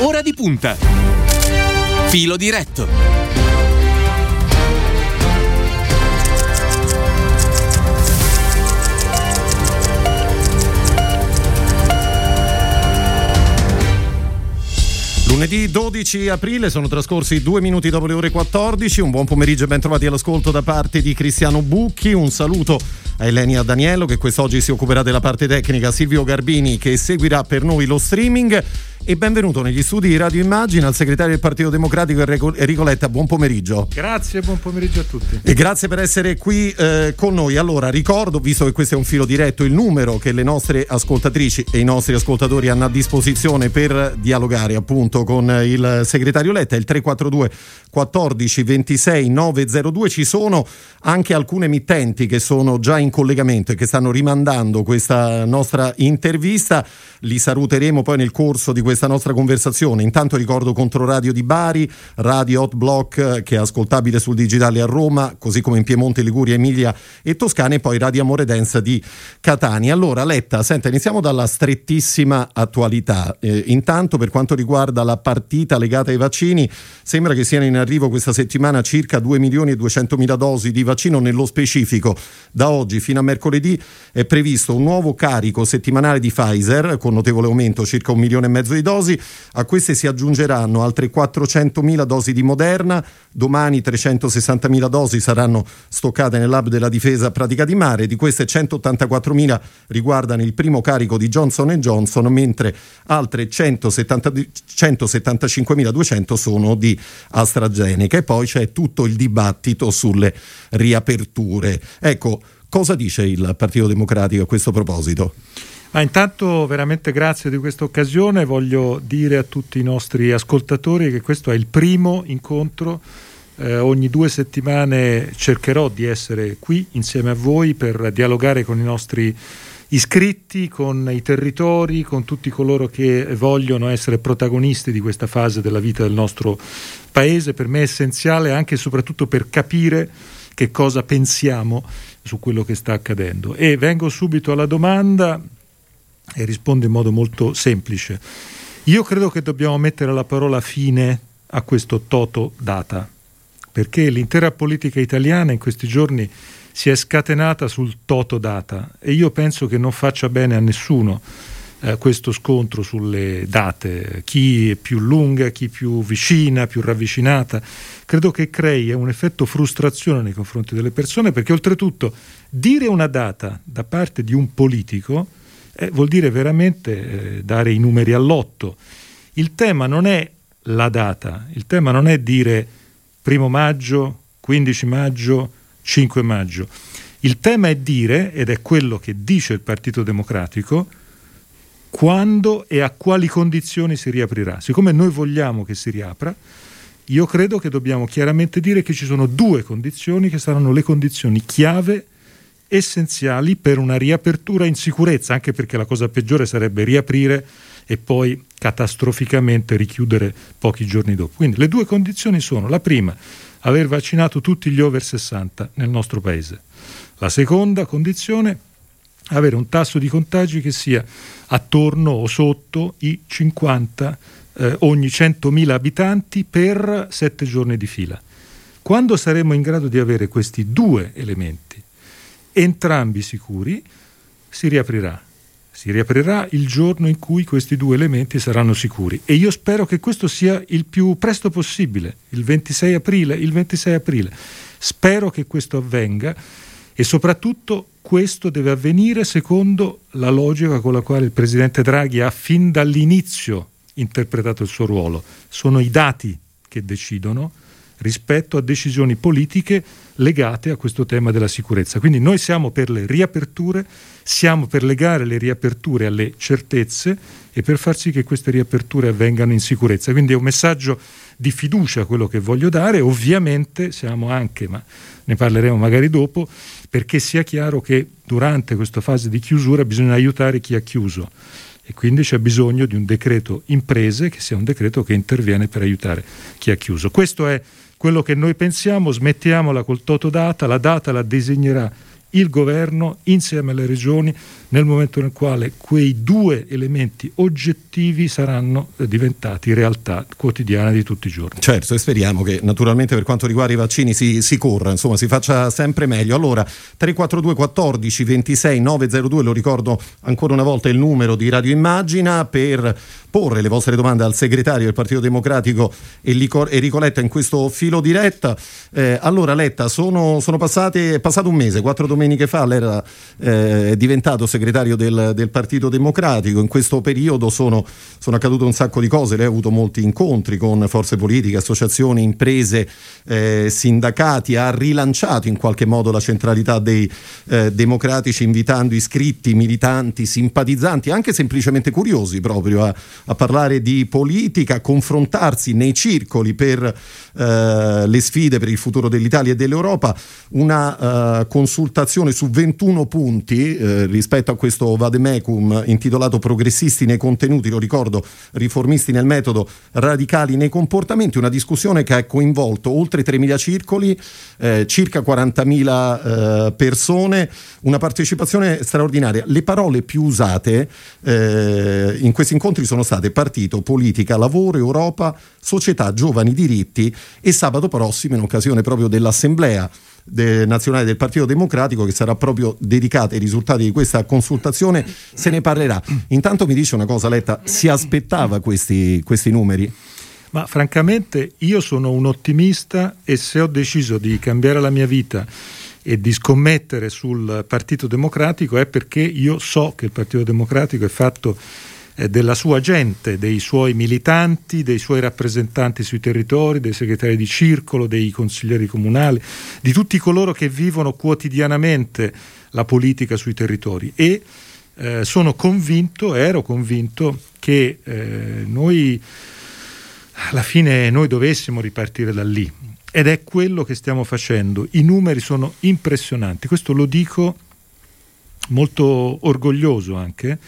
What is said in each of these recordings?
Ora di punta. Filo diretto. Lunedì 12 aprile sono trascorsi due minuti dopo le ore 14. Un buon pomeriggio e ben trovati all'ascolto da parte di Cristiano Bucchi. Un saluto a Elenia Daniello che quest'oggi si occuperà della parte tecnica, Silvio Garbini che seguirà per noi lo streaming e benvenuto negli studi di Radio Immagine al segretario del Partito Democratico Enrico Letta. Buon pomeriggio. Grazie, buon pomeriggio a tutti. E grazie per essere qui eh, con noi. Allora, ricordo, visto che questo è un filo diretto, il numero che le nostre ascoltatrici e i nostri ascoltatori hanno a disposizione per dialogare appunto con il segretario Letta è il 342 14 26 902. Ci sono anche alcune emittenti che sono già in collegamento e che stanno rimandando questa nostra intervista. Li saluteremo poi nel corso di questa nostra conversazione. Intanto ricordo Controradio di Bari, Radio Hot Block eh, che è ascoltabile sul digitale a Roma, così come in Piemonte, Liguria, Emilia e Toscana e poi Radio Amore Dance di Catania. Allora Letta, senta, iniziamo dalla strettissima attualità. Eh, intanto per quanto riguarda la partita legata ai vaccini, sembra che siano in arrivo questa settimana circa 2 milioni e 200 mila dosi di vaccino nello specifico. Da oggi fino a mercoledì è previsto un nuovo carico settimanale di Pfizer con notevole aumento, circa un milione e mezzo di dosi. A queste si aggiungeranno altre 400.000 dosi di Moderna. Domani 360.000 dosi saranno stoccate nell'hub della difesa pratica di mare. Di queste 184.000 riguardano il primo carico di Johnson Johnson, mentre altre 170, 175.200 sono di AstraZeneca. E poi c'è tutto il dibattito sulle riaperture. Ecco, cosa dice il Partito Democratico a questo proposito? Ah, intanto veramente grazie di questa occasione, voglio dire a tutti i nostri ascoltatori che questo è il primo incontro, eh, ogni due settimane cercherò di essere qui insieme a voi per dialogare con i nostri iscritti, con i territori, con tutti coloro che vogliono essere protagonisti di questa fase della vita del nostro paese. Per me è essenziale anche e soprattutto per capire che cosa pensiamo su quello che sta accadendo. E vengo subito alla domanda e risponde in modo molto semplice. Io credo che dobbiamo mettere la parola fine a questo toto data, perché l'intera politica italiana in questi giorni si è scatenata sul toto data e io penso che non faccia bene a nessuno eh, questo scontro sulle date, chi è più lunga, chi più vicina, più ravvicinata. Credo che crei un effetto frustrazione nei confronti delle persone perché oltretutto dire una data da parte di un politico eh, vuol dire veramente eh, dare i numeri all'otto. Il tema non è la data, il tema non è dire primo maggio, 15 maggio, 5 maggio. Il tema è dire, ed è quello che dice il Partito Democratico, quando e a quali condizioni si riaprirà. Siccome noi vogliamo che si riapra, io credo che dobbiamo chiaramente dire che ci sono due condizioni che saranno le condizioni chiave essenziali per una riapertura in sicurezza, anche perché la cosa peggiore sarebbe riaprire e poi catastroficamente richiudere pochi giorni dopo. Quindi le due condizioni sono la prima, aver vaccinato tutti gli over 60 nel nostro paese. La seconda condizione, avere un tasso di contagi che sia attorno o sotto i 50 eh, ogni 100.000 abitanti per sette giorni di fila. Quando saremo in grado di avere questi due elementi, entrambi sicuri, si riaprirà. Si riaprirà il giorno in cui questi due elementi saranno sicuri e io spero che questo sia il più presto possibile, il 26 aprile, il 26 aprile. Spero che questo avvenga e soprattutto questo deve avvenire secondo la logica con la quale il presidente Draghi ha fin dall'inizio interpretato il suo ruolo. Sono i dati che decidono rispetto a decisioni politiche legate a questo tema della sicurezza. Quindi noi siamo per le riaperture, siamo per legare le riaperture alle certezze e per far sì che queste riaperture avvengano in sicurezza. Quindi è un messaggio di fiducia quello che voglio dare, ovviamente siamo anche, ma ne parleremo magari dopo, perché sia chiaro che durante questa fase di chiusura bisogna aiutare chi ha chiuso e quindi c'è bisogno di un decreto imprese che sia un decreto che interviene per aiutare chi ha chiuso. Questo è quello che noi pensiamo, smettiamola col toto data, la data la disegnerà il governo insieme alle regioni nel momento nel quale quei due elementi oggettivi saranno eh, diventati realtà quotidiana di tutti i giorni. Certo, e speriamo che naturalmente per quanto riguarda i vaccini si, si corra, insomma si faccia sempre meglio. Allora, 342 14 26 902, lo ricordo ancora una volta il numero di Radio Immagina per porre le vostre domande al segretario del Partito Democratico Enrico Letta in questo filo diretta. Eh, allora Letta, sono, sono passati, è passato un mese, quattro domeniche fa lei era eh, diventato segretario del, del, Partito Democratico, in questo periodo sono, sono, accadute un sacco di cose, lei ha avuto molti incontri con forze politiche, associazioni, imprese, eh, sindacati, ha rilanciato in qualche modo la centralità dei eh, democratici invitando iscritti, militanti, simpatizzanti, anche semplicemente curiosi proprio a a parlare di politica, a confrontarsi nei circoli per eh, le sfide per il futuro dell'Italia e dell'Europa, una eh, consultazione su 21 punti eh, rispetto a questo vademecum intitolato Progressisti nei contenuti, lo ricordo, riformisti nel metodo, radicali nei comportamenti, una discussione che ha coinvolto oltre 3.000 circoli, eh, circa 40.000 eh, persone, una partecipazione straordinaria. Le parole più usate eh, in questi incontri sono state partito, politica, lavoro, Europa, società, giovani, diritti e sabato prossimo in occasione proprio dell'assemblea de nazionale del Partito Democratico che sarà proprio dedicata ai risultati di questa consultazione se ne parlerà. Intanto mi dice una cosa Letta, si aspettava questi, questi numeri? Ma francamente io sono un ottimista e se ho deciso di cambiare la mia vita e di scommettere sul Partito Democratico è perché io so che il Partito Democratico è fatto eh, della sua gente, dei suoi militanti, dei suoi rappresentanti sui territori, dei segretari di circolo, dei consiglieri comunali, di tutti coloro che vivono quotidianamente la politica sui territori. E eh, sono convinto, ero convinto che eh, noi alla fine noi dovessimo ripartire da lì. Ed è quello che stiamo facendo. I numeri sono impressionanti, questo lo dico molto orgoglioso anche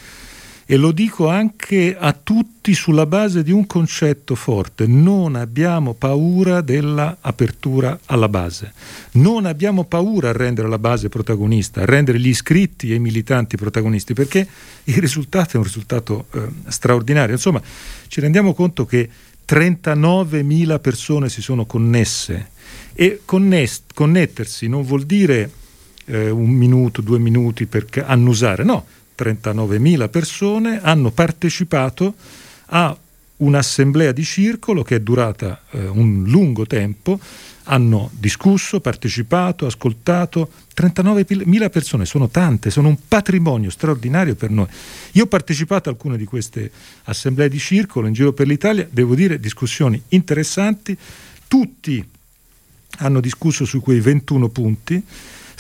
e lo dico anche a tutti sulla base di un concetto forte, non abbiamo paura dell'apertura alla base, non abbiamo paura a rendere la base protagonista, a rendere gli iscritti e i militanti protagonisti, perché il risultato è un risultato eh, straordinario. Insomma, ci rendiamo conto che 39.000 persone si sono connesse. E conness- connettersi non vuol dire eh, un minuto, due minuti per annusare, no 39.000 persone hanno partecipato a un'assemblea di circolo che è durata eh, un lungo tempo, hanno discusso, partecipato, ascoltato, 39.000 persone, sono tante, sono un patrimonio straordinario per noi. Io ho partecipato a alcune di queste assemblee di circolo in giro per l'Italia, devo dire discussioni interessanti, tutti hanno discusso su quei 21 punti,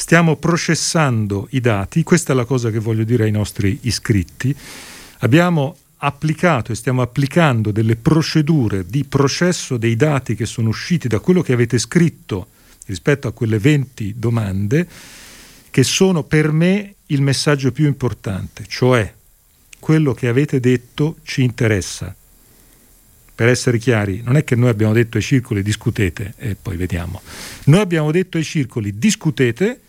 Stiamo processando i dati, questa è la cosa che voglio dire ai nostri iscritti. Abbiamo applicato e stiamo applicando delle procedure di processo dei dati che sono usciti da quello che avete scritto rispetto a quelle 20 domande, che sono per me il messaggio più importante, cioè quello che avete detto ci interessa. Per essere chiari, non è che noi abbiamo detto ai circoli discutete e poi vediamo. Noi abbiamo detto ai circoli discutete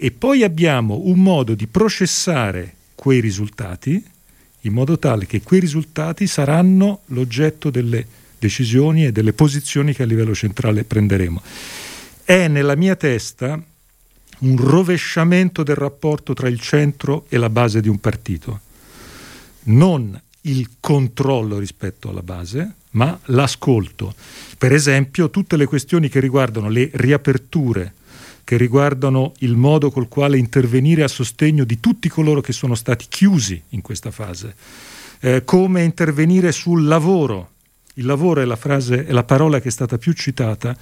e poi abbiamo un modo di processare quei risultati in modo tale che quei risultati saranno l'oggetto delle decisioni e delle posizioni che a livello centrale prenderemo. È nella mia testa un rovesciamento del rapporto tra il centro e la base di un partito, non il controllo rispetto alla base, ma l'ascolto. Per esempio, tutte le questioni che riguardano le riaperture che riguardano il modo col quale intervenire a sostegno di tutti coloro che sono stati chiusi in questa fase, eh, come intervenire sul lavoro. Il lavoro è la, frase, è la parola che è stata più citata.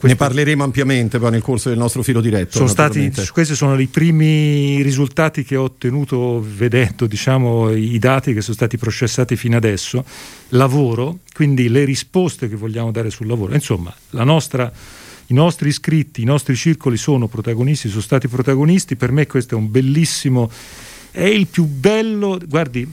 Ne parleremo ampiamente poi nel corso del nostro filo diretto. Sono stati, questi sono i primi risultati che ho ottenuto vedendo diciamo, i dati che sono stati processati fino adesso. Lavoro, quindi le risposte che vogliamo dare sul lavoro. Insomma, la nostra i nostri iscritti, i nostri circoli sono protagonisti, sono stati protagonisti, per me questo è un bellissimo, è il più bello, guardi,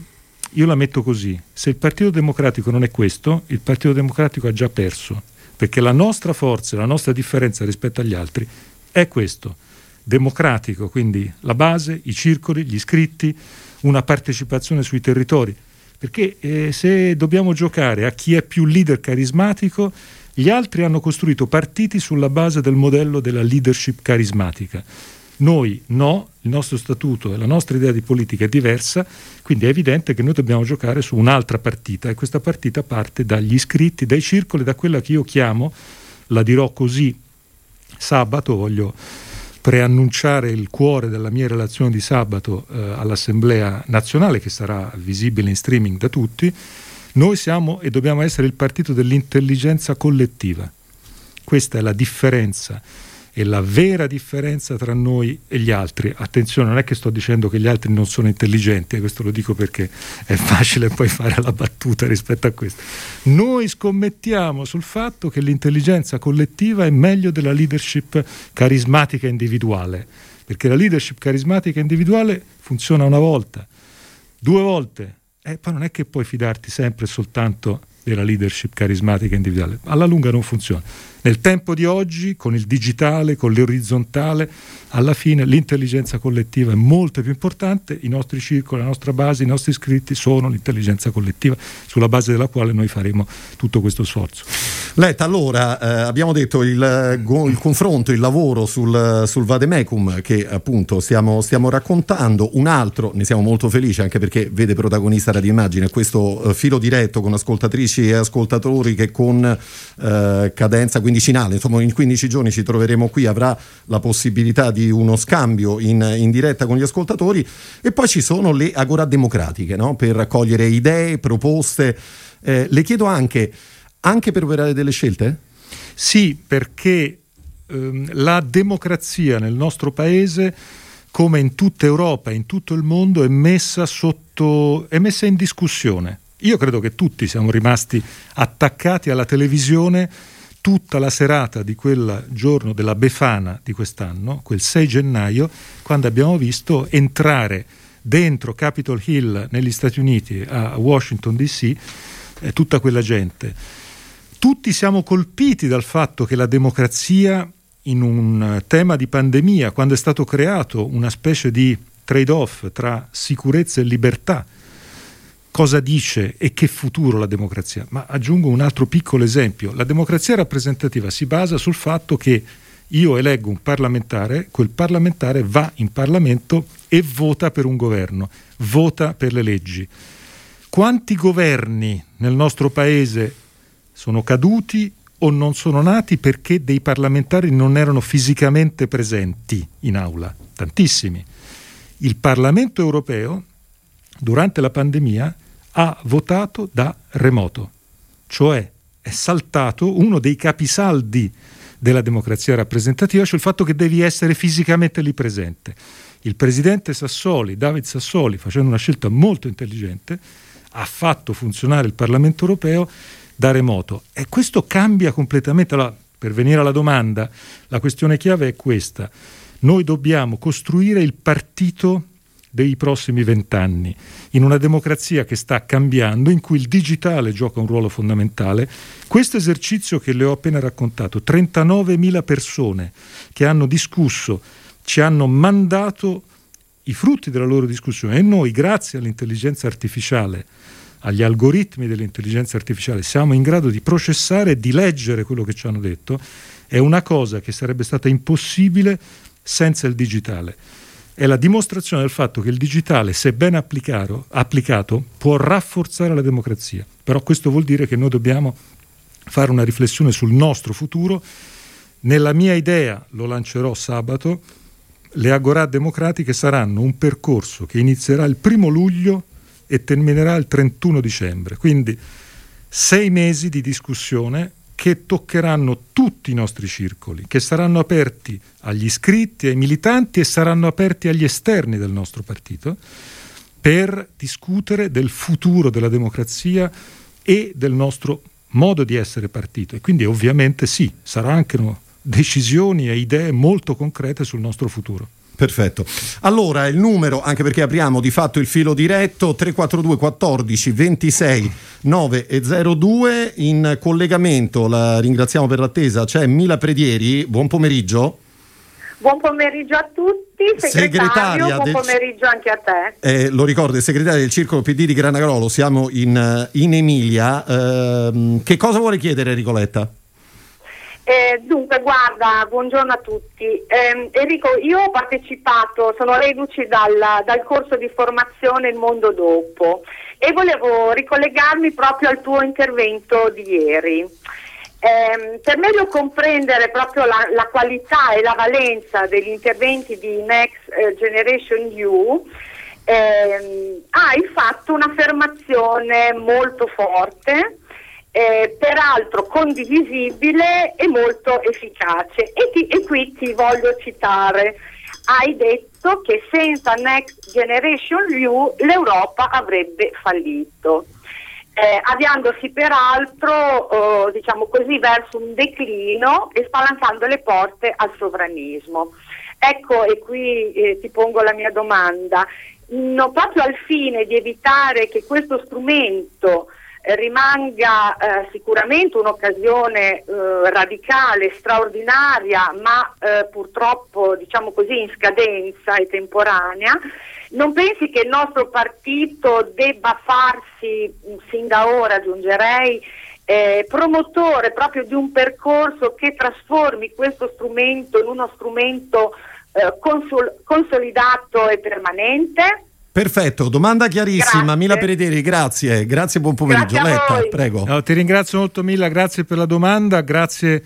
io la metto così, se il Partito Democratico non è questo, il Partito Democratico ha già perso, perché la nostra forza, la nostra differenza rispetto agli altri è questo. Democratico, quindi la base, i circoli, gli iscritti, una partecipazione sui territori. Perché eh, se dobbiamo giocare a chi è più leader carismatico, gli altri hanno costruito partiti sulla base del modello della leadership carismatica. Noi no, il nostro statuto e la nostra idea di politica è diversa, quindi è evidente che noi dobbiamo giocare su un'altra partita e questa partita parte dagli iscritti, dai circoli, da quella che io chiamo, la dirò così sabato, voglio preannunciare il cuore della mia relazione di sabato eh, all'Assemblea nazionale che sarà visibile in streaming da tutti, noi siamo e dobbiamo essere il partito dell'intelligenza collettiva. Questa è la differenza e la vera differenza tra noi e gli altri. Attenzione, non è che sto dicendo che gli altri non sono intelligenti, eh, questo lo dico perché è facile poi fare la battuta rispetto a questo. Noi scommettiamo sul fatto che l'intelligenza collettiva è meglio della leadership carismatica individuale, perché la leadership carismatica individuale funziona una volta, due volte, e poi non è che puoi fidarti sempre soltanto della leadership carismatica individuale. Alla lunga non funziona. Nel tempo di oggi, con il digitale, con l'orizzontale, alla fine l'intelligenza collettiva è molto più importante, i nostri circoli, la nostra base, i nostri iscritti sono l'intelligenza collettiva sulla base della quale noi faremo tutto questo sforzo. Letta, allora eh, abbiamo detto il, il, confronto, il lavoro sul, sul Vademecum che appunto stiamo, stiamo, raccontando, un altro, ne siamo molto felici anche perché vede protagonista Radio Immagine questo eh, filo diretto con ascoltatrici e ascoltatori che con eh, cadenza quindicinale, insomma in 15 giorni ci troveremo qui, avrà la possibilità di uno scambio in, in diretta con gli ascoltatori e poi ci sono le agora democratiche no? per raccogliere idee, proposte. Eh, le chiedo anche, anche per operare delle scelte? Sì, perché ehm, la democrazia nel nostro paese, come in tutta Europa in tutto il mondo, è messa, sotto, è messa in discussione. Io credo che tutti siamo rimasti attaccati alla televisione tutta la serata di quel giorno della Befana di quest'anno, quel 6 gennaio, quando abbiamo visto entrare dentro Capitol Hill negli Stati Uniti, a Washington DC, eh, tutta quella gente. Tutti siamo colpiti dal fatto che la democrazia in un tema di pandemia, quando è stato creato una specie di trade-off tra sicurezza e libertà, cosa dice e che futuro la democrazia. Ma aggiungo un altro piccolo esempio. La democrazia rappresentativa si basa sul fatto che io eleggo un parlamentare, quel parlamentare va in Parlamento e vota per un governo, vota per le leggi. Quanti governi nel nostro paese sono caduti o non sono nati perché dei parlamentari non erano fisicamente presenti in aula? Tantissimi. Il Parlamento europeo durante la pandemia ha votato da remoto, cioè è saltato uno dei capisaldi della democrazia rappresentativa, cioè il fatto che devi essere fisicamente lì presente. Il presidente Sassoli, David Sassoli, facendo una scelta molto intelligente, ha fatto funzionare il Parlamento europeo da remoto e questo cambia completamente. Allora, per venire alla domanda, la questione chiave è questa. Noi dobbiamo costruire il partito dei prossimi vent'anni, in una democrazia che sta cambiando, in cui il digitale gioca un ruolo fondamentale. Questo esercizio che le ho appena raccontato, 39.000 persone che hanno discusso, ci hanno mandato i frutti della loro discussione e noi, grazie all'intelligenza artificiale, agli algoritmi dell'intelligenza artificiale, siamo in grado di processare e di leggere quello che ci hanno detto, è una cosa che sarebbe stata impossibile senza il digitale è la dimostrazione del fatto che il digitale, se ben applicato, applicato, può rafforzare la democrazia. Però questo vuol dire che noi dobbiamo fare una riflessione sul nostro futuro. Nella mia idea, lo lancerò sabato, le agorà democratiche saranno un percorso che inizierà il primo luglio e terminerà il 31 dicembre. Quindi sei mesi di discussione che toccheranno tutti i nostri circoli, che saranno aperti agli iscritti, ai militanti e saranno aperti agli esterni del nostro partito per discutere del futuro della democrazia e del nostro modo di essere partito. E quindi ovviamente sì, saranno decisioni e idee molto concrete sul nostro futuro. Perfetto. Allora il numero, anche perché apriamo di fatto il filo diretto, 342 14 26 9 e 02 in collegamento, la ringraziamo per l'attesa, c'è Mila Predieri, buon pomeriggio. Buon pomeriggio a tutti, segretario, buon del... pomeriggio anche a te. Eh, lo ricordo, il segretario del Circolo PD di Granagrolo, siamo in, eh, in Emilia. Eh, che cosa vuole chiedere Ricoletta? Eh, dunque, guarda, buongiorno a tutti. Eh, Enrico, io ho partecipato, sono reduci dal, dal corso di formazione Il Mondo Dopo e volevo ricollegarmi proprio al tuo intervento di ieri. Eh, per meglio comprendere proprio la, la, qualità e la valenza degli interventi di Next eh, Generation EU, ehm, hai fatto un'affermazione molto forte, eh, peraltro condivisibile e molto efficace. E, ti, e qui ti voglio citare. Hai detto che senza Next Generation EU l'Europa avrebbe fallito eh, avviandosi peraltro eh, diciamo così, verso un declino e spalancando le porte al sovranismo. Ecco, e qui eh, ti pongo la mia domanda, no, proprio al fine di evitare che questo strumento rimanga eh, sicuramente un'occasione eh, radicale, straordinaria, ma eh, purtroppo diciamo così in scadenza e temporanea, non pensi che il nostro partito debba farsi, sin da ora aggiungerei, eh, promotore proprio di un percorso che trasformi questo strumento in uno strumento eh, consul- consolidato e permanente? Perfetto, domanda chiarissima. Grazie. Mila Pereteri, grazie. Grazie, buon pomeriggio. Grazie Letta, prego. No, ti ringrazio molto Mila, grazie per la domanda, grazie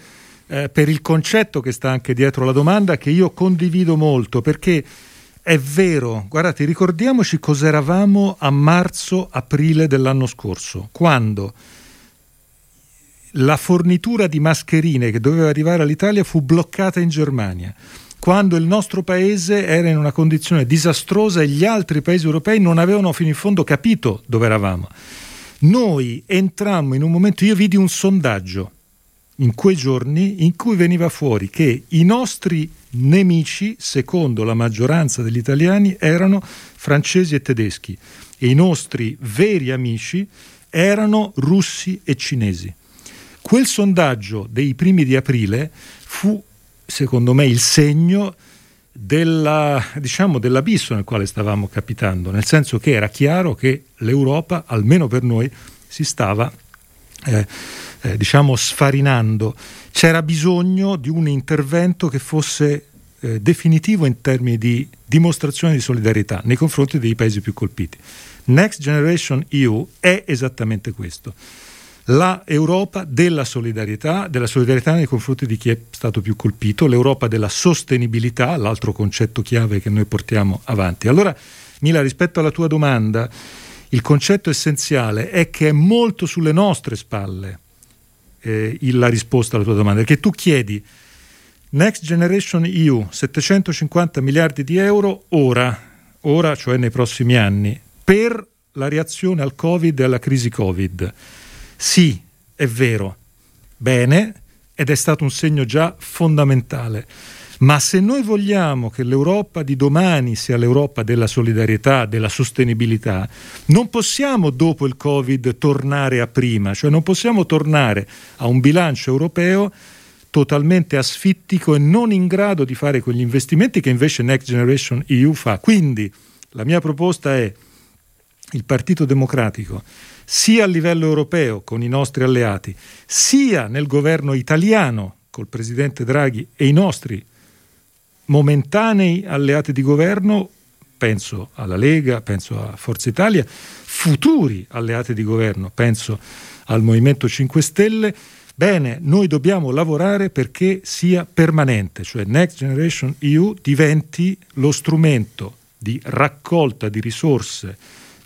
eh, per il concetto che sta anche dietro la domanda che io condivido molto perché è vero, guardate, ricordiamoci cos'eravamo a marzo-aprile dell'anno scorso, quando la fornitura di mascherine che doveva arrivare all'Italia fu bloccata in Germania, quando il nostro paese era in una condizione disastrosa e gli altri paesi europei non avevano fino in fondo capito dove eravamo. Noi entrammo in un momento, io vidi un sondaggio in quei giorni in cui veniva fuori che i nostri nemici, secondo la maggioranza degli italiani, erano francesi e tedeschi e i nostri veri amici erano russi e cinesi. Quel sondaggio dei primi di aprile fu, secondo me, il segno della, diciamo, dell'abisso nel quale stavamo capitando, nel senso che era chiaro che l'Europa, almeno per noi, si stava eh, eh, diciamo sfarinando, c'era bisogno di un intervento che fosse eh, definitivo in termini di dimostrazione di solidarietà nei confronti dei paesi più colpiti. Next Generation EU è esattamente questo. La Europa della solidarietà, della solidarietà nei confronti di chi è stato più colpito, l'Europa della sostenibilità, l'altro concetto chiave che noi portiamo avanti. Allora, Mila, rispetto alla tua domanda, il concetto essenziale è che è molto sulle nostre spalle eh, la risposta alla tua domanda, perché tu chiedi Next Generation EU 750 miliardi di euro ora, ora cioè nei prossimi anni, per la reazione al Covid e alla crisi Covid. Sì, è vero, bene, ed è stato un segno già fondamentale. Ma se noi vogliamo che l'Europa di domani sia l'Europa della solidarietà, della sostenibilità, non possiamo dopo il Covid tornare a prima, cioè non possiamo tornare a un bilancio europeo totalmente asfittico e non in grado di fare quegli investimenti che invece Next Generation EU fa. Quindi la mia proposta è il Partito Democratico sia a livello europeo con i nostri alleati, sia nel governo italiano col presidente Draghi e i nostri momentanei alleati di governo, penso alla Lega, penso a Forza Italia, futuri alleati di governo, penso al Movimento 5 Stelle, bene, noi dobbiamo lavorare perché sia permanente, cioè Next Generation EU diventi lo strumento di raccolta di risorse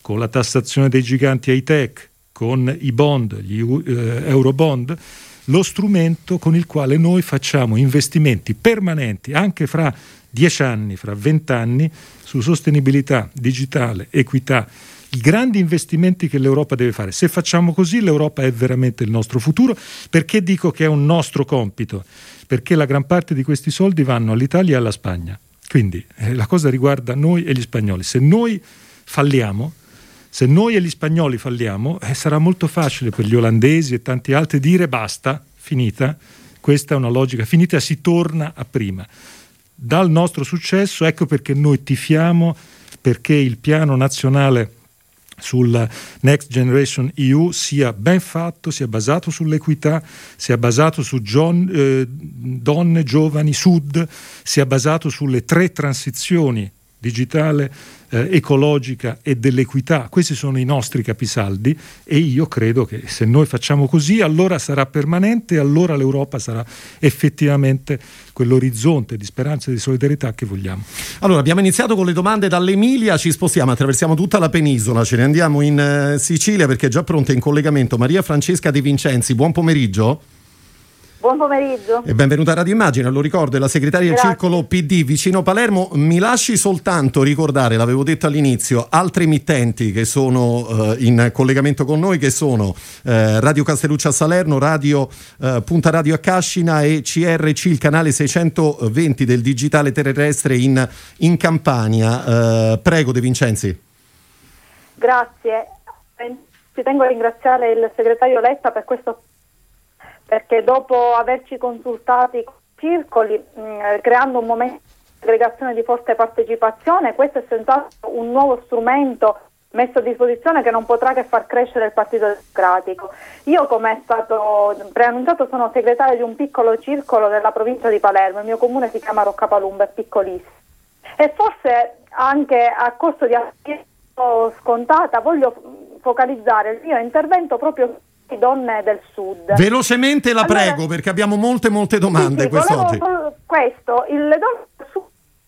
con la tassazione dei giganti high tech, con i bond, gli eh, eurobond, lo strumento con il quale noi facciamo investimenti permanenti anche fra dieci anni, fra vent'anni, su sostenibilità digitale, equità, i grandi investimenti che l'Europa deve fare. Se facciamo così l'Europa è veramente il nostro futuro. Perché dico che è un nostro compito? Perché la gran parte di questi soldi vanno all'Italia e alla Spagna. Quindi eh, la cosa riguarda noi e gli spagnoli. Se noi falliamo, se noi e gli spagnoli falliamo, eh, sarà molto facile per gli olandesi e tanti altri dire basta, finita, questa è una logica finita, si torna a prima. dal nostro successo, ecco perché noi tifiamo perché il piano nazionale sul Next Generation EU sia ben fatto, sia basato sull'equità, sia basato su gion, eh, donne, giovani, sud, sia basato sulle tre transizioni digitale, eh, ecologica e dell'equità. Questi sono i nostri capisaldi e io credo che se noi facciamo così allora sarà permanente e allora l'Europa sarà effettivamente quell'orizzonte di speranza e di solidarietà che vogliamo. Allora abbiamo iniziato con le domande dall'Emilia, ci spostiamo, attraversiamo tutta la penisola, ce ne andiamo in uh, Sicilia perché è già pronta in collegamento Maria Francesca De Vincenzi. Buon pomeriggio. Buon pomeriggio. E benvenuta a Radio Immagine, lo ricordo, è la segretaria del Circolo PD vicino Palermo. Mi lasci soltanto ricordare, l'avevo detto all'inizio, altre emittenti che sono eh, in collegamento con noi, che sono eh, Radio Castelluccia a Salerno, Radio eh, Punta Radio a Cascina e CRC, il canale 620 del digitale terrestre in, in Campania. Eh, prego De Vincenzi. Grazie. Ci tengo a ringraziare il segretario Letta per questo perché dopo averci consultati con circoli, mh, mm, creando un momento di aggregazione di forte partecipazione, questo è senz'altro un nuovo strumento messo a disposizione che non potrà che far crescere il Partito Democratico. Io, come è stato preannunciato, sono segretaria di un piccolo circolo della provincia di Palermo, il mio comune si chiama Roccapalumba, è piccolissimo. E forse anche a costo di scontata voglio focalizzare il mio intervento proprio donne del sud. Velocemente la allora, prego perché abbiamo molte molte domande sì, sì, quest'oggi. Questo, il, le donne del, sud,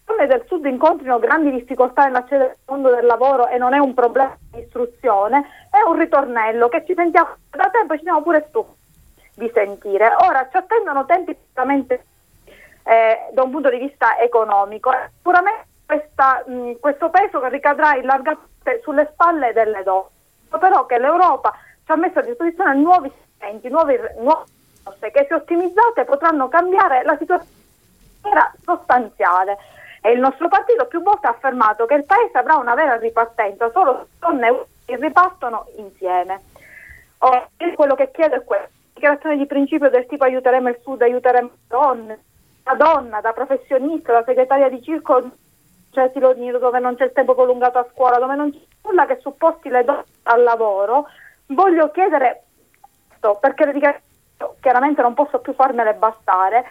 donne del sud incontrino grandi difficoltà nell'accedere al mondo del lavoro e non è un problema di istruzione, è un ritornello che ci sentiamo da tempo e ci siamo pure stufi di sentire. Ora ci attendono tempi sicuramente eh, da un punto di vista economico. Sicuramente questa, mh, questo peso che ricadrà in larga parte sulle spalle delle donne. Però che l'Europa ci ha messo a disposizione nuovi strumenti, nuove risorse che se ottimizzate potranno cambiare la situazione sostanziale. E il nostro partito più volte ha affermato che il Paese avrà una vera ripartenza solo se donne e ripartono insieme. Ora, quello che chiedo è questo, dichiarazione di principio del tipo aiuteremo il Sud, aiuteremo le donne, da donna, da professionista, da segretaria di circolo, cioè dove non c'è il tempo prolungato a scuola, dove non c'è nulla che supposti le donne al lavoro, voglio chiedere perché chiaramente non posso più farmele bastare.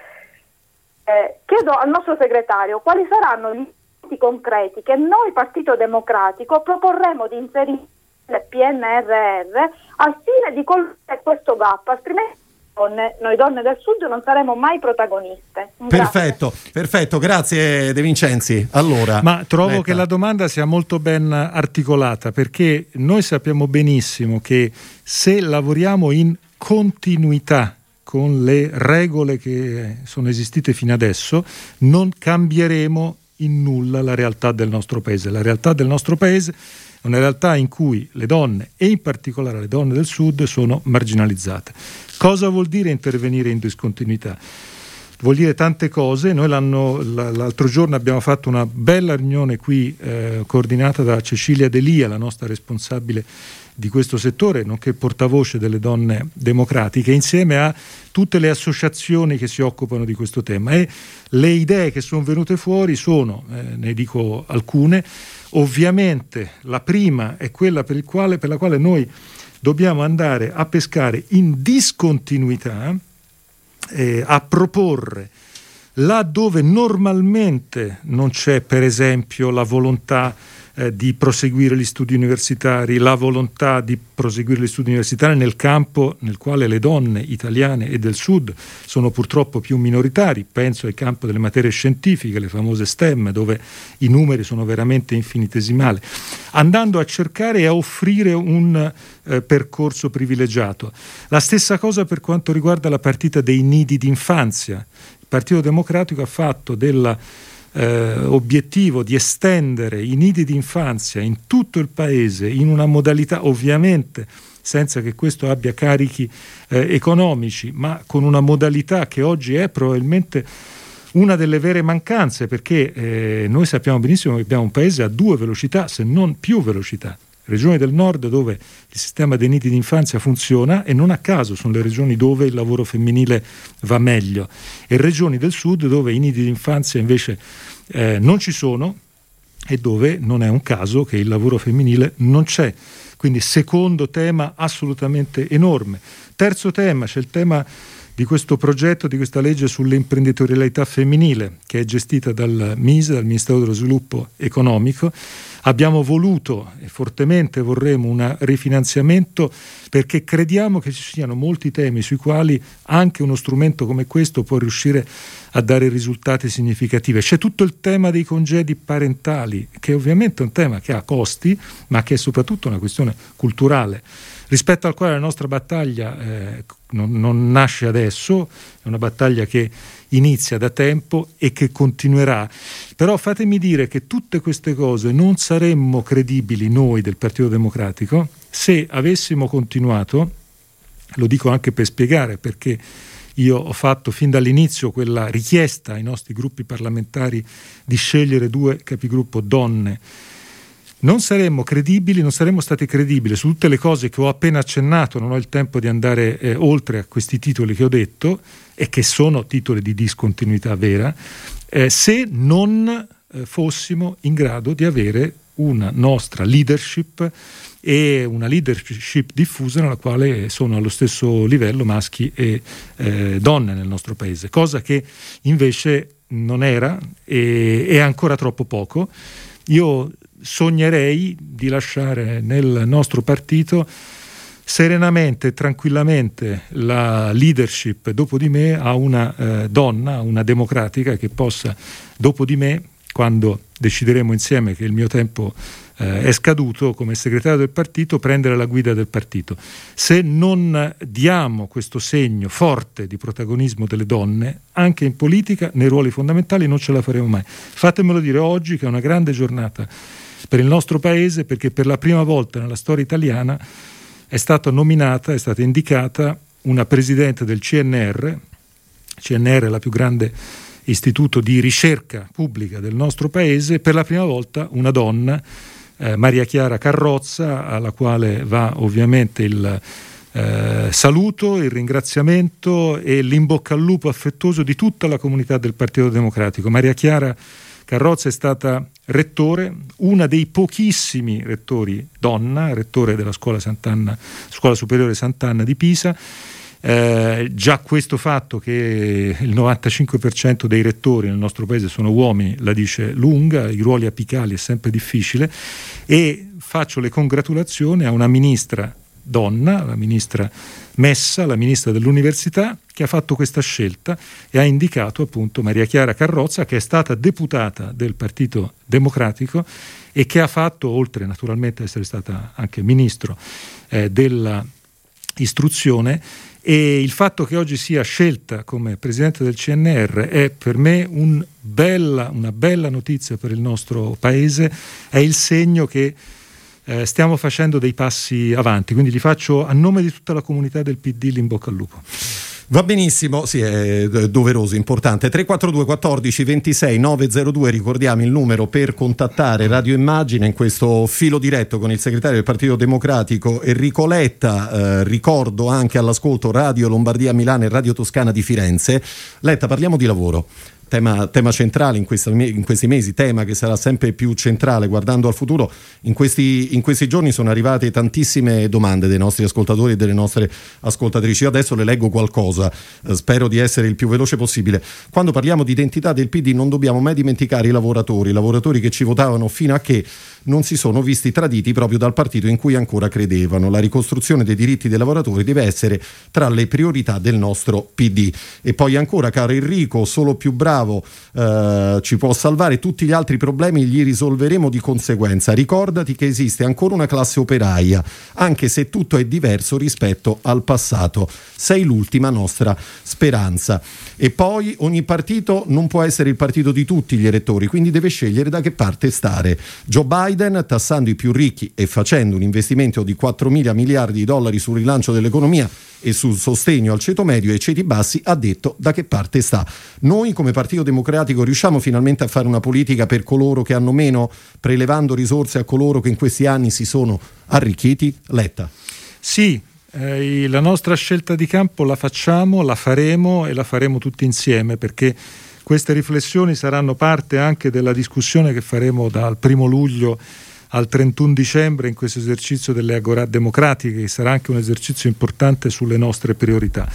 Eh, chiedo al nostro segretario quali saranno gli atti concreti che noi Partito Democratico proporremo di inserire nel PNRR al fine di colmare questo gap, altrimenti donne, noi donne del sud non saremo mai protagoniste. Perfetto, perfetto, grazie De Vincenzi. Allora, Ma trovo Letta. che la domanda sia molto ben articolata perché noi sappiamo benissimo che se lavoriamo in continuità con le regole che sono esistite fino adesso, non cambieremo in nulla la realtà del nostro paese. La realtà del nostro paese è una realtà in cui le donne, e in particolare le donne del sud, sono marginalizzate. Cosa vuol dire intervenire in discontinuità? Vuol dire tante cose. Noi l'altro giorno abbiamo fatto una bella riunione qui eh, coordinata da Cecilia Delia, la nostra responsabile di questo settore, nonché portavoce delle donne democratiche, insieme a tutte le associazioni che si occupano di questo tema. E le idee che sono venute fuori sono, eh, ne dico alcune, ovviamente la prima è quella per, quale, per la quale noi dobbiamo andare a pescare in discontinuità, eh, a proporre là dove normalmente non c'è per esempio la volontà eh, di proseguire gli studi universitari, la volontà di proseguire gli studi universitari nel campo nel quale le donne italiane e del sud sono purtroppo più minoritari, penso al campo delle materie scientifiche, le famose STEM, dove i numeri sono veramente infinitesimali, andando a cercare e a offrire un eh, percorso privilegiato. La stessa cosa per quanto riguarda la partita dei nidi d'infanzia. Il Partito Democratico ha fatto della eh, obiettivo di estendere i nidi d'infanzia in tutto il paese in una modalità ovviamente senza che questo abbia carichi eh, economici, ma con una modalità che oggi è probabilmente una delle vere mancanze, perché eh, noi sappiamo benissimo che abbiamo un paese a due velocità, se non più velocità regioni del nord dove il sistema dei nidi d'infanzia funziona e non a caso sono le regioni dove il lavoro femminile va meglio e regioni del sud dove i nidi d'infanzia invece eh, non ci sono e dove non è un caso che il lavoro femminile non c'è. Quindi secondo tema assolutamente enorme. Terzo tema, c'è il tema di questo progetto, di questa legge sull'imprenditorialità femminile che è gestita dal MISE, dal Ministero dello Sviluppo Economico Abbiamo voluto e fortemente vorremmo un rifinanziamento perché crediamo che ci siano molti temi sui quali anche uno strumento come questo può riuscire a dare risultati significativi. C'è tutto il tema dei congedi parentali, che ovviamente è un tema che ha costi, ma che è soprattutto una questione culturale rispetto al quale la nostra battaglia eh, non, non, nasce adesso, è una battaglia che inizia da tempo e che continuerà. Però fatemi dire che tutte queste cose non saremmo credibili noi del Partito Democratico se avessimo continuato, lo dico anche per spiegare perché io ho fatto fin dall'inizio quella richiesta ai nostri gruppi parlamentari di scegliere due capigruppo donne non saremmo credibili, non saremmo stati credibili su tutte le cose che ho appena accennato, non ho il tempo di andare eh, oltre a questi titoli che ho detto e che sono titoli di discontinuità vera, eh, se non eh, fossimo in grado di avere una nostra leadership e una leadership diffusa nella quale sono allo stesso livello maschi e eh, donne nel nostro paese, cosa che invece non era e è ancora troppo poco. Io sognerei di lasciare nel nostro partito serenamente e tranquillamente la leadership dopo di me a una eh, donna, una democratica che possa dopo di me, quando decideremo insieme che il mio tempo eh, è scaduto come segretario del partito, prendere la guida del partito. Se non diamo questo segno forte di protagonismo delle donne, anche in politica, nei ruoli fondamentali, non ce la faremo mai. Fatemelo dire oggi che è una grande giornata per il nostro paese perché per la prima volta nella storia italiana è stata nominata, è stata indicata una presidente del CNR, CNR è la più grande istituto di ricerca pubblica del nostro paese, per la prima volta una donna, eh, Maria Chiara Carrozza, alla quale va ovviamente il eh, saluto, il ringraziamento e l'imbocca al lupo affettuoso di tutta la comunità del Partito Democratico. Maria Chiara Carrozza è stata rettore, una dei pochissimi rettori donna, rettore della scuola, Sant'Anna, scuola superiore Sant'Anna di Pisa. Eh, già questo fatto che il 95% dei rettori nel nostro paese sono uomini la dice lunga, i ruoli apicali è sempre difficile e faccio le congratulazioni a una ministra donna, la ministra Messa, la ministra dell'Università, che ha fatto questa scelta e ha indicato appunto Maria Chiara Carrozza, che è stata deputata del Partito Democratico e che ha fatto, oltre naturalmente ad essere stata anche ministro eh, dell'istruzione, e il fatto che oggi sia scelta come presidente del CNR è per me un bella, una bella notizia per il nostro paese, è il segno che eh, stiamo facendo dei passi avanti, quindi li faccio a nome di tutta la comunità del PD l'in bocca al lupo. Va benissimo, sì, è doveroso, importante. 342 14 26 902, ricordiamo il numero per contattare Radio Immagine in questo filo diretto con il segretario del Partito Democratico Enrico Letta. Eh, ricordo anche all'ascolto Radio Lombardia Milano e Radio Toscana di Firenze. Letta, parliamo di lavoro tema, tema centrale in, questa, in, questi mesi, tema che sarà sempre più centrale guardando al futuro. In questi, in questi, giorni sono arrivate tantissime domande dei nostri ascoltatori e delle nostre ascoltatrici. Io adesso le leggo qualcosa, eh, spero di essere il più veloce possibile. Quando parliamo di identità del PD non dobbiamo mai dimenticare i lavoratori, i lavoratori che ci votavano fino a che non si sono visti traditi proprio dal partito in cui ancora credevano. La ricostruzione dei diritti dei lavoratori deve essere tra le priorità del nostro PD. E poi ancora, caro Enrico, solo più bravo eh, ci può salvare, tutti gli altri problemi li risolveremo di conseguenza. Ricordati che esiste ancora una classe operaia, anche se tutto è diverso rispetto al passato. Sei l'ultima nostra speranza. E poi ogni partito non può essere il partito di tutti gli elettori, quindi deve scegliere da che parte stare. Joe Biden Biden, tassando i più ricchi e facendo un investimento di 4 mila miliardi di dollari sul rilancio dell'economia e sul sostegno al ceto medio e ai ceti bassi, ha detto da che parte sta. Noi come Partito Democratico riusciamo finalmente a fare una politica per coloro che hanno meno, prelevando risorse a coloro che in questi anni si sono arricchiti? Letta. Sì, eh, la nostra scelta di campo la facciamo, la faremo e la faremo tutti insieme perché queste riflessioni saranno parte anche della discussione che faremo dal primo luglio al 31 dicembre in questo esercizio delle agorà democratiche, che sarà anche un esercizio importante sulle nostre priorità.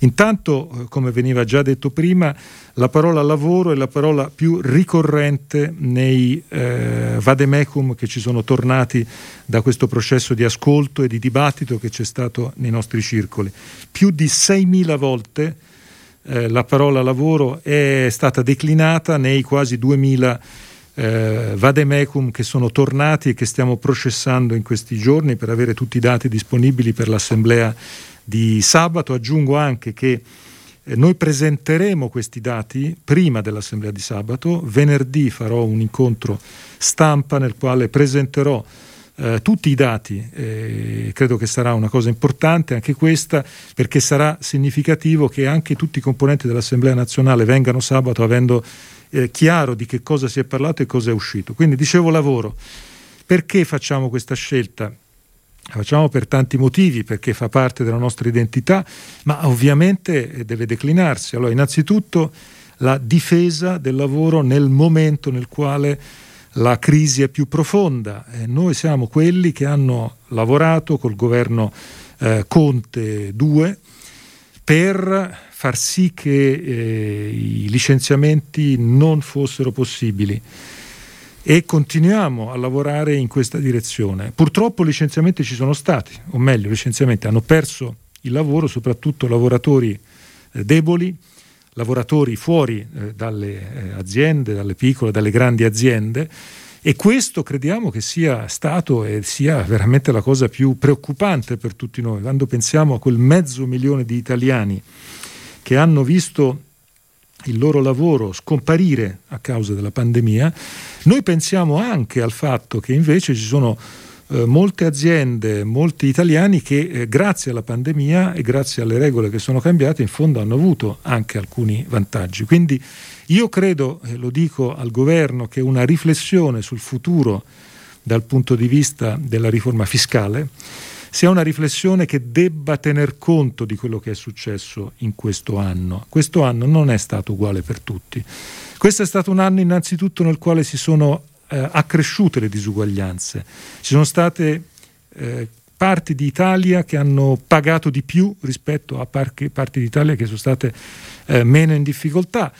Intanto, eh, come veniva già detto prima, la parola lavoro è la parola più ricorrente nei eh, vademecum che ci sono tornati da questo processo di ascolto e di dibattito che c'è stato nei nostri circoli. Più di 6.000 volte eh, la parola lavoro è stata declinata nei quasi 2.000 eh, vademecum che sono tornati e che stiamo processando in questi giorni per avere tutti i dati disponibili per l'assemblea di sabato. Aggiungo anche che eh, noi presenteremo questi dati prima dell'assemblea di sabato, venerdì farò un incontro stampa nel quale presenterò eh, tutti i dati, eh, credo che sarà una cosa importante anche questa, perché sarà significativo che anche tutti i componenti dell'Assemblea nazionale vengano sabato avendo eh, chiaro di che cosa si è parlato e cosa è uscito. Quindi dicevo lavoro. Perché facciamo questa scelta? La facciamo per tanti motivi, perché fa parte della nostra identità, ma ovviamente eh, deve declinarsi. Allora, innanzitutto la difesa del lavoro nel momento nel quale la crisi è più profonda. Eh, noi siamo quelli che hanno lavorato col governo eh, Conte 2 per far sì che eh, i licenziamenti non fossero possibili e continuiamo a lavorare in questa direzione. Purtroppo licenziamenti ci sono stati, o meglio, licenziamenti hanno perso il lavoro, soprattutto lavoratori eh, deboli, lavoratori fuori eh, dalle eh, aziende, dalle piccole, dalle grandi aziende e questo crediamo che sia stato e sia veramente la cosa più preoccupante per tutti noi, quando pensiamo a quel mezzo milione di italiani che hanno visto il loro lavoro scomparire a causa della pandemia, noi pensiamo anche al fatto che invece ci sono eh, molte aziende, molti italiani che eh, grazie alla pandemia e grazie alle regole che sono cambiate in fondo hanno avuto anche alcuni vantaggi. Quindi io credo, e lo dico al governo, che una riflessione sul futuro dal punto di vista della riforma fiscale sia una riflessione che debba tener conto di quello che è successo in questo anno. Questo anno non è stato uguale per tutti. Questo è stato un anno innanzitutto nel quale si sono eh, accresciute le disuguaglianze. Ci sono state eh, parti d'Italia che hanno pagato di più rispetto a parchi, parti d'Italia che sono state eh, meno in difficoltà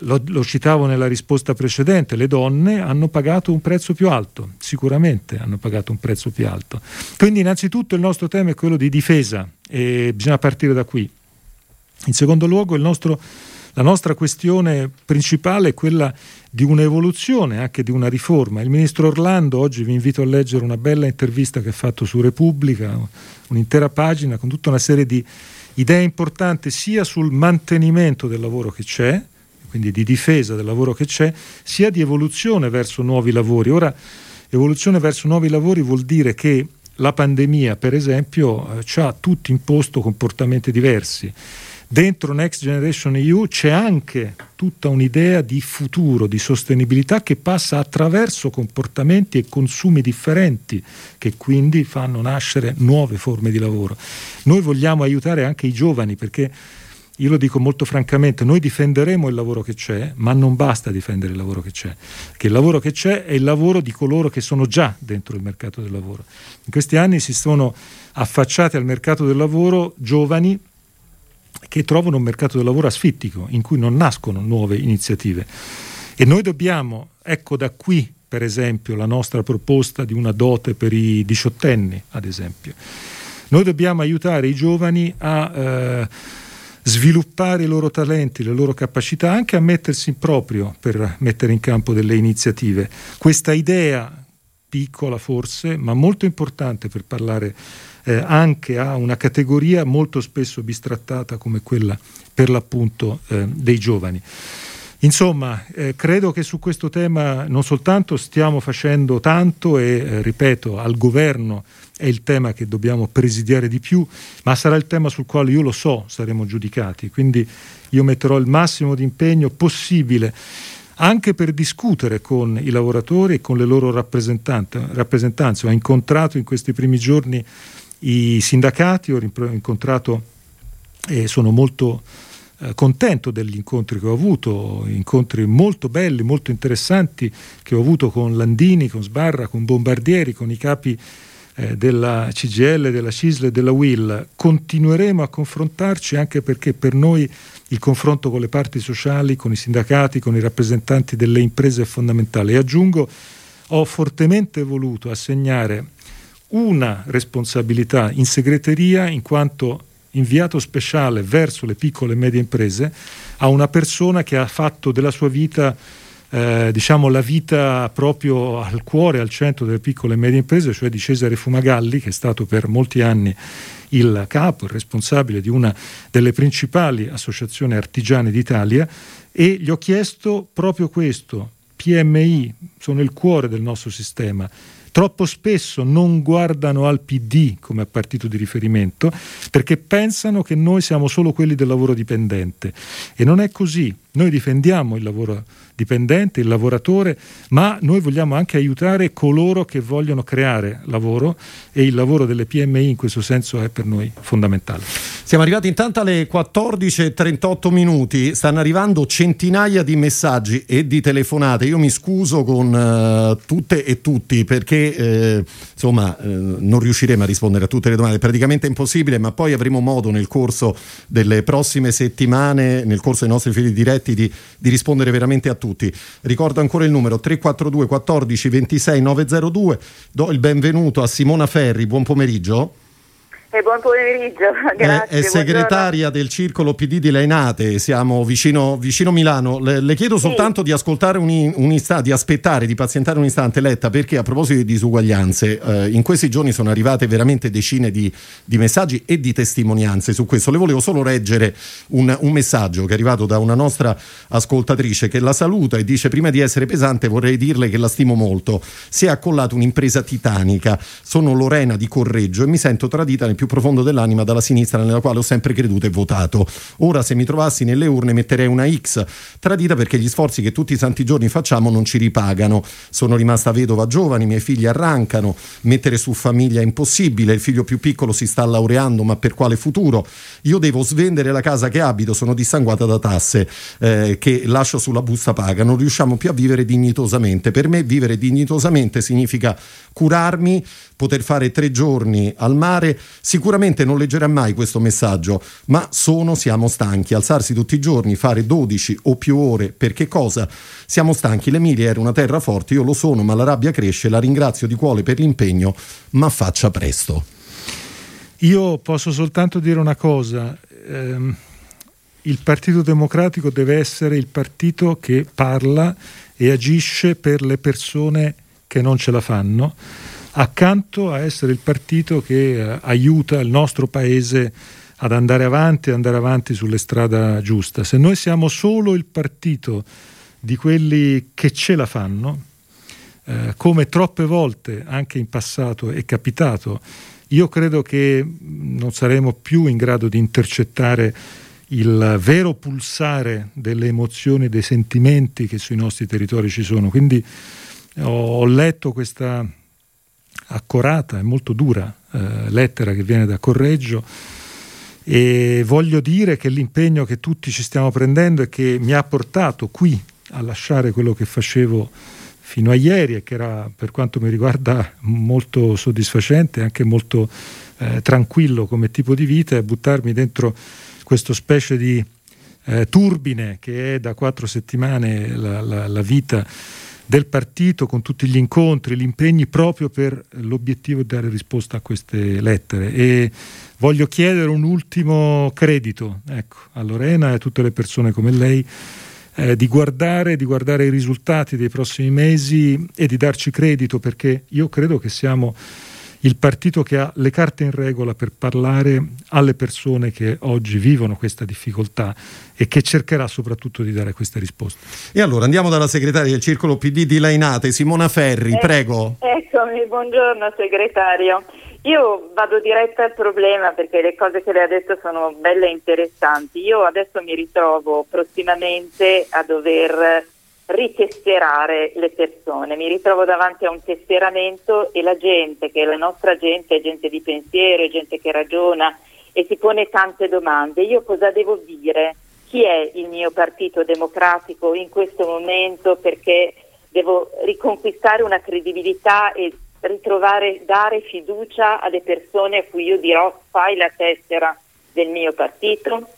lo, lo, citavo nella risposta precedente, le donne hanno pagato un prezzo più alto, sicuramente hanno pagato un prezzo più alto. Quindi innanzitutto il nostro tema è quello di difesa e bisogna partire da qui. In secondo luogo nostro, la nostra questione principale è quella di un'evoluzione, anche di una riforma. Il ministro Orlando, oggi vi invito a leggere una bella intervista che ha fatto su Repubblica, un'intera pagina con tutta una serie di idee importanti sia sul mantenimento del lavoro che c'è, quindi di difesa del lavoro che c'è, sia di evoluzione verso nuovi lavori. Ora, evoluzione verso nuovi lavori vuol dire che la pandemia, per esempio, eh, ci ha tutti imposto comportamenti diversi. Dentro Next Generation EU c'è anche tutta un'idea di futuro, di sostenibilità che passa attraverso comportamenti e consumi differenti che quindi fanno nascere nuove forme di lavoro. Noi vogliamo aiutare anche i giovani perché io lo dico molto francamente, noi difenderemo il lavoro che c'è, ma non basta difendere il lavoro che c'è, che il lavoro che c'è è il lavoro di coloro che sono già dentro il mercato del lavoro. In questi anni si sono affacciati al mercato del lavoro giovani che trovano un mercato del lavoro asfittico, in cui non nascono nuove iniziative. E noi dobbiamo, ecco da qui per esempio la nostra proposta di una dote per i diciottenni, ad esempio. Noi dobbiamo aiutare i giovani a... Eh, sviluppare i loro talenti, le loro capacità, anche a mettersi in proprio per mettere in campo delle iniziative. Questa idea, piccola forse, ma molto importante per parlare eh, anche a una categoria molto spesso bistrattata come quella per l'appunto eh, dei giovani. Insomma, eh, credo che su questo tema non soltanto stiamo facendo tanto e, eh, ripeto, al governo è il tema che dobbiamo presidiare di più, ma sarà il tema sul quale io lo so saremo giudicati. Quindi io metterò il massimo di impegno possibile anche per discutere con i lavoratori e con le loro rappresentanze. Ho incontrato in questi primi giorni i sindacati, ho incontrato e sono molto eh, contento degli incontri che ho avuto, incontri molto belli, molto interessanti che ho avuto con Landini, con Sbarra, con Bombardieri, con i capi eh, della CGL, della CISL e della WIL. Continueremo a confrontarci anche perché per noi il confronto con le parti sociali, con i sindacati, con i rappresentanti delle imprese è fondamentale. E aggiungo, ho fortemente voluto assegnare una responsabilità in segreteria in quanto inviato speciale verso le piccole e medie imprese a una persona che ha fatto della sua vita eh, diciamo la vita proprio al cuore, al centro delle piccole e medie imprese, cioè di Cesare Fumagalli, che è stato per molti anni il capo, il responsabile di una delle principali associazioni artigiane d'Italia, e gli ho chiesto proprio questo. PMI sono il cuore del nostro sistema troppo spesso non guardano al PD come partito di riferimento perché pensano che noi siamo solo quelli del lavoro dipendente e non è così. Noi difendiamo il lavoro dipendente, il lavoratore, ma noi vogliamo anche aiutare coloro che vogliono creare lavoro e il lavoro delle PMI in questo senso è per noi fondamentale. Siamo arrivati intanto alle 14.38 minuti, stanno arrivando centinaia di messaggi e di telefonate. Io mi scuso con uh, tutte e tutti perché eh, insomma eh, non riusciremo a rispondere a tutte le domande, è praticamente impossibile, ma poi avremo modo nel corso delle prossime settimane, nel corso dei nostri fili diretti, di, di rispondere veramente a tutti. Ricordo ancora il numero 342 14 26 902. Do il benvenuto a Simona Ferri. Buon pomeriggio. E buon pomeriggio, grazie. È, è segretaria del circolo PD di Leinate, siamo vicino, vicino Milano. Le, le, chiedo soltanto sì. di ascoltare un, un istante, di aspettare, di pazientare un istante, Letta, perché a proposito di disuguaglianze, eh, in questi giorni sono arrivate veramente decine di, di, messaggi e di testimonianze su questo. Le volevo solo leggere un, un messaggio che è arrivato da una nostra ascoltatrice che la saluta e dice: Prima di essere pesante, vorrei dirle che la stimo molto. Si è accollata un'impresa titanica. Sono Lorena di Correggio e mi sento tradita nel più profondo dell'anima dalla sinistra nella quale ho sempre creduto e votato. Ora se mi trovassi nelle urne metterei una X, tradita perché gli sforzi che tutti i santi giorni facciamo non ci ripagano. Sono rimasta vedova giovane, i miei figli arrancano, mettere su famiglia è impossibile, il figlio più piccolo si sta laureando, ma per quale futuro? Io devo svendere la casa che abito, sono dissanguata da tasse eh, che lascio sulla busta paga, non riusciamo più a vivere dignitosamente. Per me vivere dignitosamente significa curarmi, poter fare tre giorni al mare, sicuramente non leggerà mai questo messaggio, ma sono, siamo stanchi. Alzarsi tutti i giorni, fare 12 o più ore, per che cosa? Siamo stanchi. L'Emilia era una terra forte, io lo sono, ma la rabbia cresce. La ringrazio di cuore per l'impegno, ma faccia presto. Io posso soltanto dire una cosa. Ehm, il Partito Democratico deve essere il partito che parla e agisce per le persone che non ce la fanno accanto a essere il partito che eh, aiuta il nostro paese ad andare avanti, andare avanti sulle strade giuste. Se noi siamo solo il partito di quelli che ce la fanno, eh, come troppe volte anche in passato è capitato, io credo che non saremo più in grado di intercettare il vero pulsare delle emozioni, dei sentimenti che sui nostri territori ci sono. Quindi ho letto questa accorata e molto dura eh, lettera che viene da Correggio. E voglio dire che l'impegno che tutti ci stiamo prendendo e che mi ha portato qui a lasciare quello che facevo fino a ieri e che era per quanto mi riguarda molto soddisfacente e anche molto eh, tranquillo come tipo di vita e buttarmi dentro questo specie di eh, turbine che è da quattro settimane la, la, la vita del partito con tutti gli incontri, gli impegni proprio per l'obiettivo di dare risposta a queste lettere. E voglio chiedere un ultimo credito ecco, a Lorena e a tutte le persone come lei. Eh, di, guardare, di guardare i risultati dei prossimi mesi e di darci credito perché io credo che siamo il partito che ha le carte in regola per parlare alle persone che oggi vivono questa difficoltà e che cercherà soprattutto di dare queste risposte. E allora andiamo dalla segretaria del Circolo PD di Lainate, Simona Ferri, eh, prego. Eccomi, buongiorno segretario. Io vado diretta al problema perché le cose che lei ha detto sono belle e interessanti. Io adesso mi ritrovo prossimamente a dover ritesserare le persone. Mi ritrovo davanti a un tesseramento e la gente, che è la nostra gente, è gente di pensiero, è gente che ragiona e si pone tante domande. Io cosa devo dire? Chi è il mio partito democratico in questo momento? Perché devo riconquistare una credibilità e ritrovare, dare fiducia alle persone a cui io dirò fai la tessera del mio partito?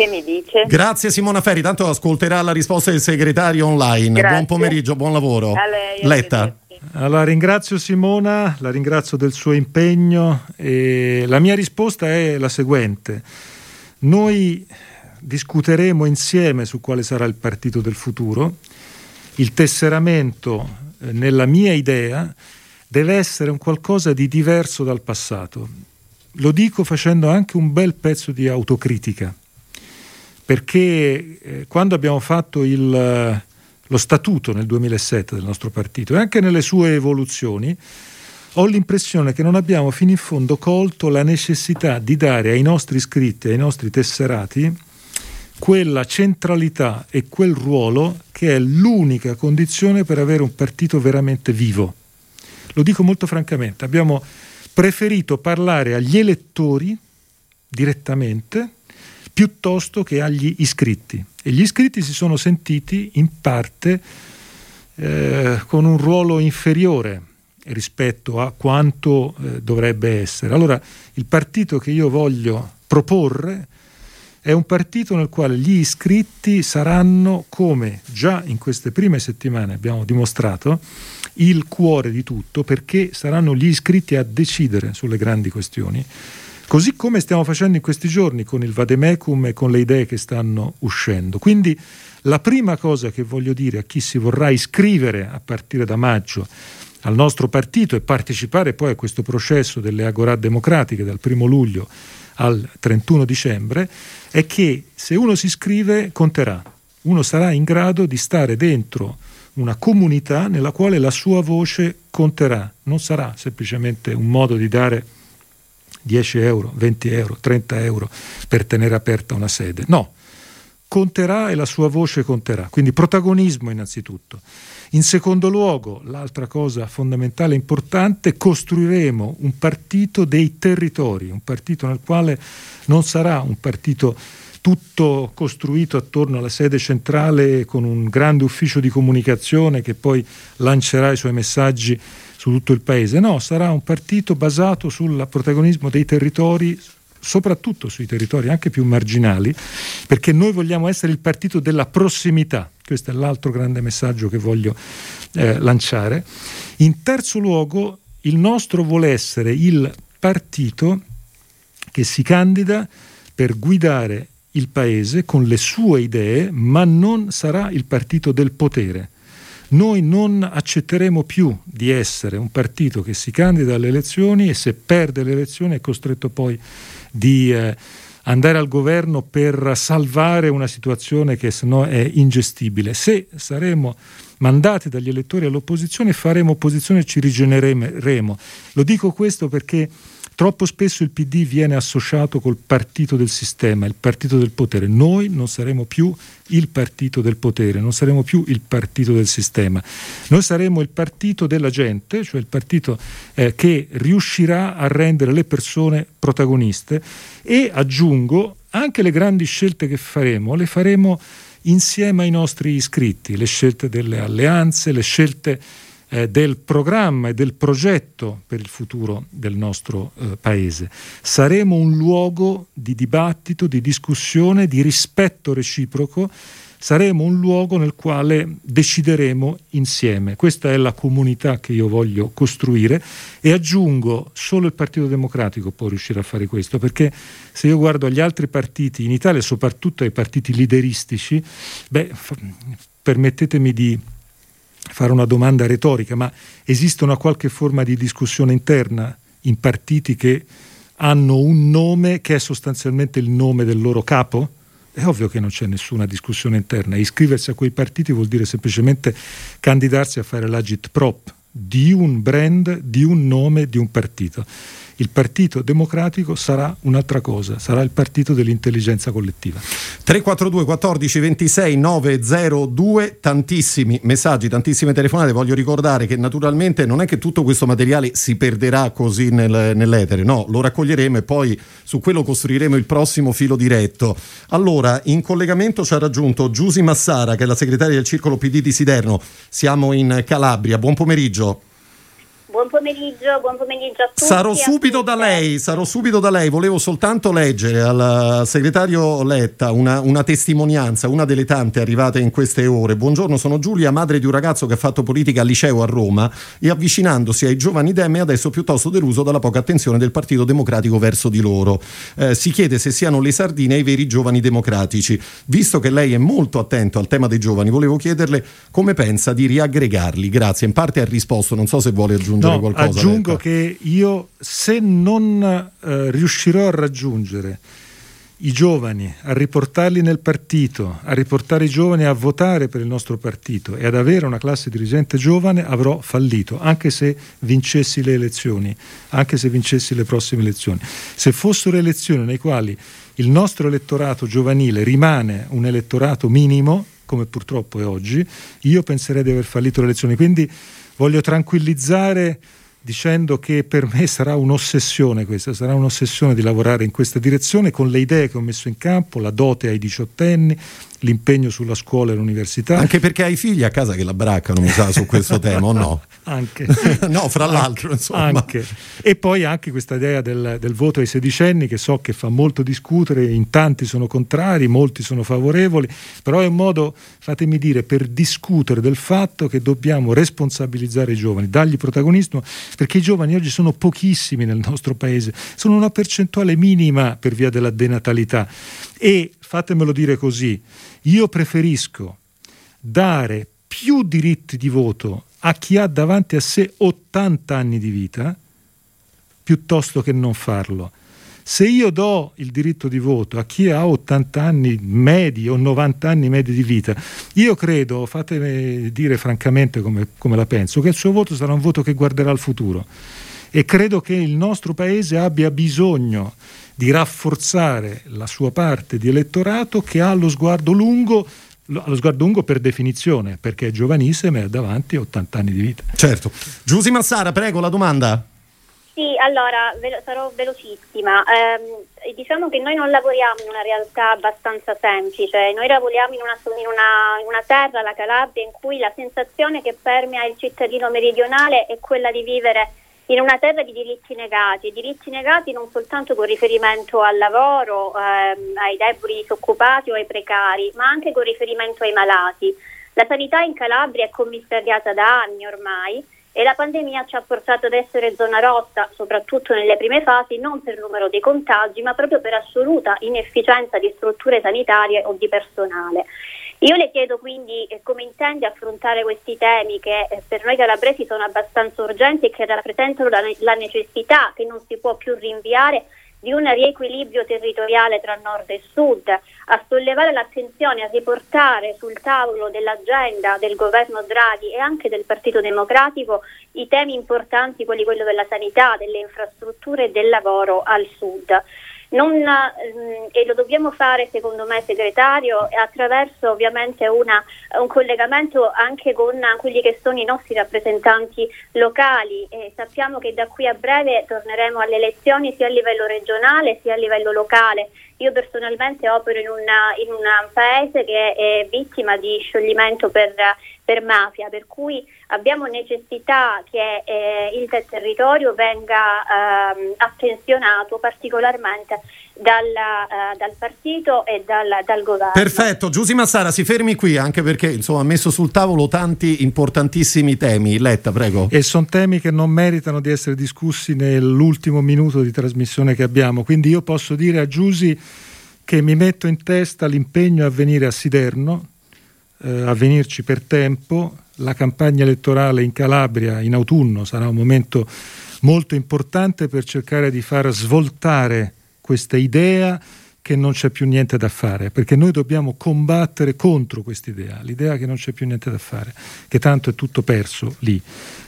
Che mi dice? Grazie Simona Ferri, tanto ascolterà la risposta del segretario online. Grazie. Buon pomeriggio, buon lavoro. A lei, Letta. Allora, ringrazio Simona, la ringrazio del suo impegno e la mia risposta è la seguente. Noi discuteremo insieme su quale sarà il partito del futuro. Il tesseramento, eh, nella mia idea, deve essere un qualcosa di diverso dal passato. Lo dico facendo anche un bel pezzo di autocritica, perché eh, quando abbiamo fatto il, lo statuto nel 2007 del nostro partito e anche nelle sue evoluzioni, ho l'impressione che non abbiamo fino in fondo colto la necessità di dare ai nostri iscritti, ai nostri tesserati, quella centralità e quel ruolo che è l'unica condizione per avere un partito veramente vivo. Lo dico molto francamente, abbiamo preferito parlare agli elettori direttamente piuttosto che agli iscritti. E gli iscritti si sono sentiti in parte eh, con un ruolo inferiore rispetto a quanto eh, dovrebbe essere. Allora, il partito che io voglio proporre è un partito nel quale gli iscritti saranno, come già in queste prime settimane abbiamo dimostrato, il cuore di tutto perché saranno gli iscritti a decidere sulle grandi questioni, così come stiamo facendo in questi giorni con il Vademecum e con le idee che stanno uscendo. Quindi la prima cosa che voglio dire a chi si vorrà iscrivere a partire da maggio al nostro partito e partecipare poi a questo processo delle agorà democratiche dal primo luglio al 31 dicembre è che se uno si iscrive conterà, uno sarà in grado di stare dentro una comunità nella quale la sua voce conterà, non sarà semplicemente un modo di dare 10 euro, 20 euro, 30 euro per tenere aperta una sede, no, conterà e la sua voce conterà, quindi protagonismo innanzitutto. In secondo luogo, l'altra cosa fondamentale e importante, costruiremo un partito dei territori, un partito nel quale non sarà un partito tutto costruito attorno alla sede centrale con un grande ufficio di comunicazione che poi lancerà i suoi messaggi su tutto il paese. No, sarà un partito basato sul protagonismo dei territori, soprattutto sui territori anche più marginali, perché noi vogliamo essere il partito della prossimità. Questo è l'altro grande messaggio che voglio eh, lanciare. In terzo luogo, il nostro vuole essere il partito che si candida per guidare il paese con le sue idee, ma non sarà il partito del potere. Noi non accetteremo più di essere un partito che si candida alle elezioni e se perde le elezioni è costretto poi di eh, andare al governo per salvare una situazione che sennò è ingestibile. Se saremo mandati dagli elettori all'opposizione faremo opposizione e ci rigenereremo. Lo dico questo perché Troppo spesso il PD viene associato col partito del sistema, il partito del potere. Noi non saremo più il partito del potere, non saremo più il partito del sistema. Noi saremo il partito della gente, cioè il partito eh, che riuscirà a rendere le persone protagoniste e aggiungo anche le grandi scelte che faremo, le faremo insieme ai nostri iscritti, le scelte delle alleanze, le scelte eh, del programma e del progetto per il futuro del nostro eh, Paese. Saremo un luogo di dibattito, di discussione, di rispetto reciproco saremo un luogo nel quale decideremo insieme. Questa è la comunità che io voglio costruire e aggiungo, solo il Partito Democratico può riuscire a fare questo, perché se io guardo agli altri partiti in Italia, soprattutto ai partiti lideristici, beh, permettetemi di fare una domanda retorica, ma esiste una qualche forma di discussione interna in partiti che hanno un nome che è sostanzialmente il nome del loro capo? È ovvio che non c'è nessuna discussione interna. Iscriversi a quei partiti vuol dire semplicemente candidarsi a fare l'agit prop di un brand, di un nome, di un partito il Partito Democratico sarà un'altra cosa, sarà il partito dell'intelligenza collettiva. 342 14 26 902, tantissimi messaggi, tantissime telefonate. Voglio ricordare che naturalmente non è che tutto questo materiale si perderà così nel, nell'etere, no, lo raccoglieremo e poi su quello costruiremo il prossimo filo diretto. Allora, in collegamento ci ha raggiunto Giusi Massara, che è la segretaria del Circolo PD di Siderno. Siamo in Calabria. Buon pomeriggio. Buon pomeriggio, buon pomeriggio a tutti. Sarò subito da lei, sarò subito da lei. Volevo soltanto leggere al segretario Letta una, una, testimonianza, una delle tante arrivate in queste ore. Buongiorno, sono Giulia, madre di un ragazzo che ha fatto politica al liceo a Roma e avvicinandosi ai giovani dem è adesso piuttosto deluso dalla poca attenzione del Partito Democratico verso di loro. Eh, si chiede se siano le sardine i veri giovani democratici. Visto che lei è molto attento al tema dei giovani, volevo chiederle come pensa di riaggregarli. Grazie, in parte ha risposto, non so se vuole aggiungere aggiungere no, qualcosa? Aggiungo Letta. che io se non eh, riuscirò a raggiungere i giovani, a riportarli nel partito, a riportare i giovani a votare per il nostro partito e ad avere una classe dirigente giovane, avrò fallito, anche se vincessi le elezioni, anche se vincessi le prossime elezioni. Se fossero elezioni nei quali il nostro elettorato giovanile rimane un elettorato minimo, come purtroppo è oggi, io penserei di aver fallito le elezioni. Quindi voglio tranquillizzare dicendo che per me sarà un'ossessione questa, sarà un'ossessione di lavorare in questa direzione con le idee che ho messo in campo, la dote ai diciottenni, l'impegno sulla scuola e l'università. Anche perché hai figli a casa che la braccano, mi sa, su questo tema, o no? Anche. no, fra l'altro, insomma. Anche. E poi anche questa idea del, del, voto ai sedicenni che so che fa molto discutere, in tanti sono contrari, molti sono favorevoli, però è un modo, fatemi dire, per discutere del fatto che dobbiamo responsabilizzare i giovani, dargli protagonismo, perché i giovani oggi sono pochissimi nel nostro paese, sono una percentuale minima per via della denatalità. E fatemelo dire così, io preferisco dare più diritti di voto a chi ha davanti a sé 80 anni di vita piuttosto che non farlo. Se io do il diritto di voto a chi ha 80 anni medi o 90 anni medi di vita, io credo, fatemi dire francamente come, come la penso, che il suo voto sarà un voto che guarderà al futuro e credo che il nostro Paese abbia bisogno di rafforzare la sua parte di elettorato che ha lo sguardo lungo lo sguardo lungo per definizione, perché è giovanissima e ha davanti 80 anni di vita. Certo. Giusy Massara, prego, la domanda. Sì, allora ve- sarò velocissima. Eh, diciamo che noi non lavoriamo in una realtà abbastanza semplice, noi lavoriamo in una, in, una, in una, terra, la Calabria, in cui la sensazione che permea il cittadino meridionale è quella di vivere in una terra di diritti negati, diritti negati non soltanto con riferimento al lavoro, ehm, ai deboli disoccupati o ai precari, ma anche con riferimento ai malati. La sanità in Calabria è commissariata da anni ormai e la pandemia ci ha portato ad essere zona rossa, soprattutto nelle prime fasi, non per numero dei contagi, ma proprio per assoluta inefficienza di strutture sanitarie o di personale. Io le chiedo quindi eh, come intende affrontare questi temi che eh, per noi calabresi sono abbastanza urgenti e che rappresentano la, la necessità che non si può più rinviare di un riequilibrio territoriale tra nord e sud, a sollevare l'attenzione, a riportare sul tavolo dell'agenda del governo Draghi e anche del Partito Democratico i temi importanti, quelli quello della sanità, delle infrastrutture e del lavoro al sud. Non, ehm, e lo dobbiamo fare secondo me segretario attraverso ovviamente una, un collegamento anche con quelli che sono i nostri rappresentanti locali e sappiamo che da qui a breve torneremo alle elezioni sia a livello regionale sia a livello locale. Io personalmente opero in, una, in un paese che è vittima di scioglimento per, per mafia, per cui abbiamo necessità che eh, il territorio venga eh, attenzionato particolarmente dal, uh, dal, partito e dal, dal, governo. Perfetto, Giusy Massara si fermi qui anche perché insomma, ha messo sul tavolo tanti importantissimi temi. Letta, prego. E sono temi che non meritano di essere discussi nell'ultimo minuto di trasmissione che abbiamo, quindi io posso dire a Giusy che mi metto in testa l'impegno a venire a Siderno eh, a venirci per tempo, la campagna elettorale in Calabria in autunno sarà un momento molto importante per cercare di far svoltare questa idea che non c'è più niente da fare, perché noi dobbiamo combattere contro quest'idea, l'idea che non c'è più niente da fare, che tanto è tutto perso lì.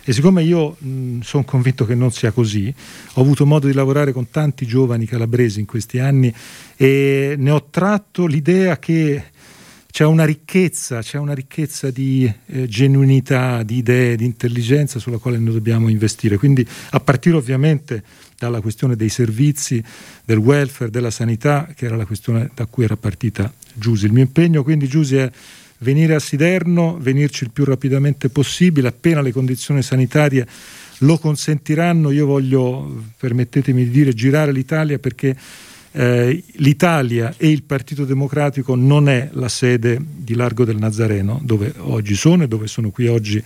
E siccome io sono convinto che non sia così, ho avuto modo di lavorare con tanti giovani calabresi in questi anni e ne ho tratto l'idea che c'è una ricchezza, c'è una ricchezza di eh, genuinità, di idee, di intelligenza sulla quale noi dobbiamo investire. Quindi a partire ovviamente dalla questione dei servizi, del welfare, della sanità, che era la questione da cui era partita Giusi. Il mio impegno quindi Giusi è venire a Siderno, venirci il più rapidamente possibile, appena le condizioni sanitarie lo consentiranno. Io voglio, permettetemi di dire, girare l'Italia perché eh, l'Italia e il Partito Democratico non è la sede di Largo del Nazareno, dove oggi sono e dove sono qui oggi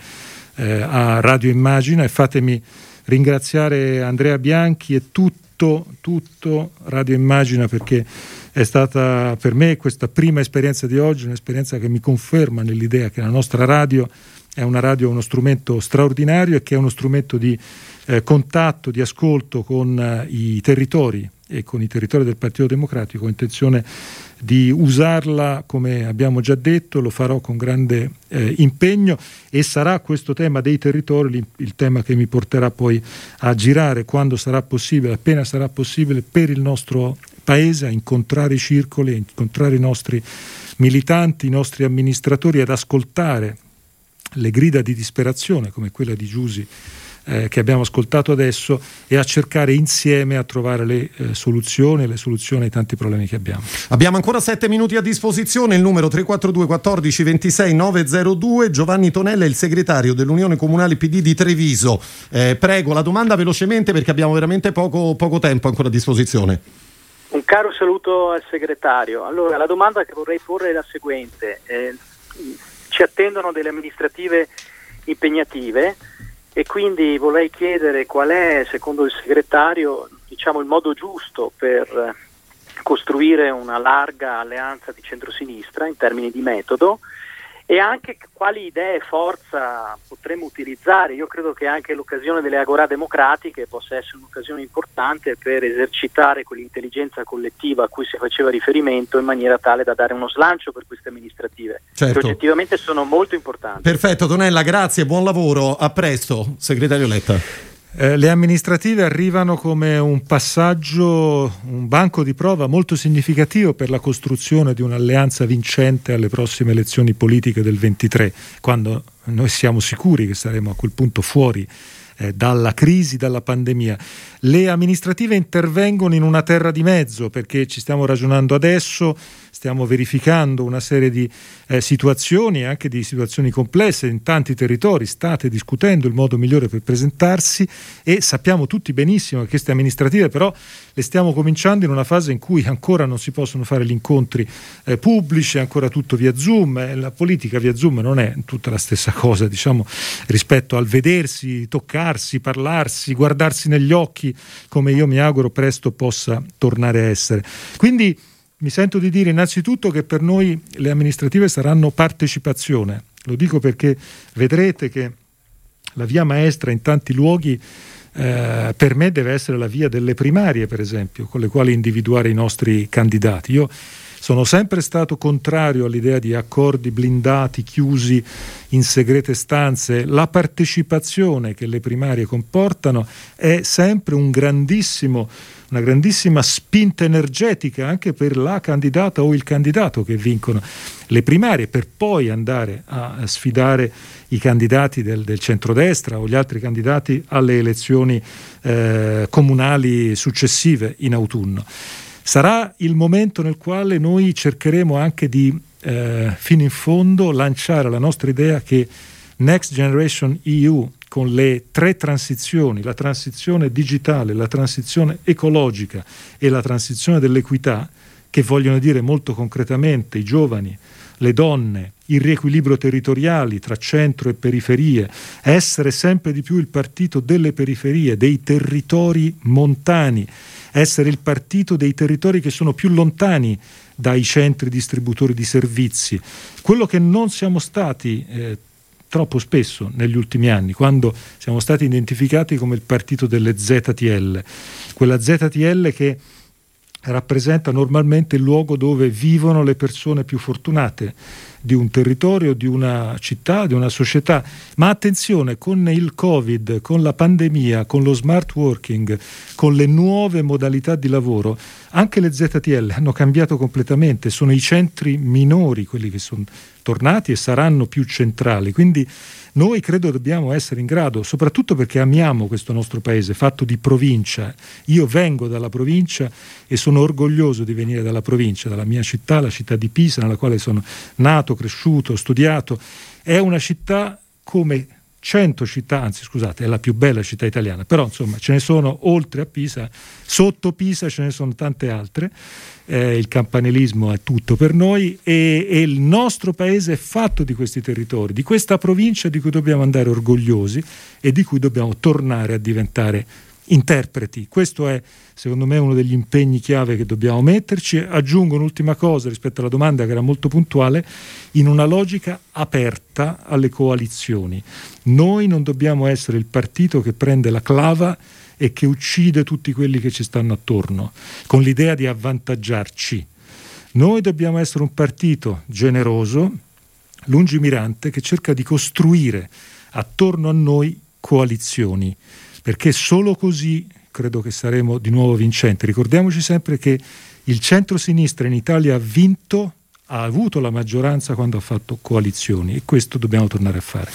eh, a Radio Immagina e fatemi ringraziare Andrea Bianchi e tutto, tutto Radio Immagina perché è stata per me questa prima esperienza di oggi un'esperienza che mi conferma nell'idea che la nostra radio è una radio uno strumento straordinario e che è uno strumento di eh, contatto, di ascolto con eh, i territori e con i territori del Partito Democratico ho intenzione di usarla come abbiamo già detto, lo farò con grande eh, impegno e sarà questo tema dei territori il tema che mi porterà poi a girare quando sarà possibile, appena sarà possibile per il nostro paese, a incontrare i circoli, a incontrare i nostri militanti, i nostri amministratori, ad ascoltare le grida di disperazione come quella di Giusi eh, che abbiamo ascoltato adesso e a cercare insieme a trovare le eh, soluzioni, le soluzioni ai tanti problemi che abbiamo. Abbiamo ancora sette minuti a disposizione, il numero 342 14 26 902, Giovanni Tonella è il segretario dell'Unione Comunale PD di Treviso. Eh, prego la domanda velocemente perché abbiamo veramente poco, poco tempo ancora a disposizione. Un caro saluto al segretario. Allora, la domanda che vorrei porre è la seguente. Eh, ci attendono delle amministrative impegnative e quindi vorrei chiedere qual è, secondo il segretario, diciamo, il modo giusto per costruire una larga alleanza di centrosinistra in termini di metodo e anche quali idee e forza potremmo utilizzare. Io credo che anche l'occasione delle agorà democratiche possa essere un'occasione importante per esercitare quell'intelligenza collettiva a cui si faceva riferimento in maniera tale da dare uno slancio per queste amministrative, certo. che oggettivamente sono molto importanti. Perfetto, Tonella, grazie, buon lavoro, a presto, segretario Letta. Eh, le amministrative arrivano come un passaggio, un banco di prova molto significativo per la costruzione di un'alleanza vincente alle prossime elezioni politiche del 23, quando noi siamo sicuri che saremo a quel punto fuori eh, dalla crisi, dalla pandemia. Le amministrative intervengono in una terra di mezzo perché ci stiamo ragionando adesso stiamo verificando una serie di eh, situazioni, anche di situazioni complesse in tanti territori, state discutendo il modo migliore per presentarsi e sappiamo tutti benissimo che queste amministrative però le stiamo cominciando in una fase in cui ancora non si possono fare gli incontri eh, pubblici, ancora tutto via Zoom, eh, la politica via Zoom non è tutta la stessa cosa, diciamo, rispetto al vedersi, toccarsi, parlarsi, guardarsi negli occhi, come io mi auguro presto possa tornare a essere. Quindi mi sento di dire innanzitutto che per noi le amministrative saranno partecipazione. Lo dico perché vedrete che la via maestra in tanti luoghi eh, per me deve essere la via delle primarie, per esempio, con le quali individuare i nostri candidati. Io sono sempre stato contrario all'idea di accordi blindati, chiusi in segrete stanze. La partecipazione che le primarie comportano è sempre un grandissimo una grandissima spinta energetica anche per la candidata o il candidato che vincono le primarie per poi andare a sfidare i candidati del, del centrodestra o gli altri candidati alle elezioni eh, comunali successive in autunno. Sarà il momento nel quale noi cercheremo anche di eh, fino in fondo lanciare la nostra idea che Next Generation EU con le tre transizioni, la transizione digitale, la transizione ecologica e la transizione dell'equità, che vogliono dire molto concretamente i giovani, le donne il riequilibrio territoriali tra centro e periferie, essere sempre di più il partito delle periferie, dei territori montani, essere il partito dei territori che sono più lontani dai centri distributori di servizi. Quello che non siamo stati eh, troppo spesso negli ultimi anni, quando siamo stati identificati come il partito delle ZTL, quella ZTL che rappresenta normalmente il luogo dove vivono le persone più fortunate di un territorio, di una città, di una società. Ma attenzione, con il Covid, con la pandemia, con lo smart working, con le nuove modalità di lavoro, anche le ZTL hanno cambiato completamente, sono i centri minori quelli che sono tornati e saranno più centrali. Quindi noi credo dobbiamo essere in grado, soprattutto perché amiamo questo nostro paese fatto di provincia. Io vengo dalla provincia e sono orgoglioso di venire dalla provincia, dalla mia città, la città di Pisa, nella quale sono nato, cresciuto, studiato. È una città come 100 città, anzi scusate, è la più bella città italiana, però insomma ce ne sono oltre a Pisa, sotto Pisa ce ne sono tante altre, eh, il campanilismo è tutto per noi e, e, il nostro paese è fatto di questi territori, di questa provincia di cui dobbiamo andare orgogliosi e di cui dobbiamo tornare a diventare interpreti. Questo è secondo me uno degli impegni chiave che dobbiamo metterci. Aggiungo un'ultima cosa rispetto alla domanda che era molto puntuale, in una logica aperta alle coalizioni. Noi non dobbiamo essere il partito che prende la clava e che uccide tutti quelli che ci stanno attorno, con l'idea di avvantaggiarci. Noi dobbiamo essere un partito generoso, lungimirante, che cerca di costruire attorno a noi coalizioni perché solo così credo che saremo di nuovo vincenti. Ricordiamoci sempre che il centro-sinistra in Italia ha vinto, ha avuto la maggioranza quando ha fatto coalizioni e questo dobbiamo tornare a fare.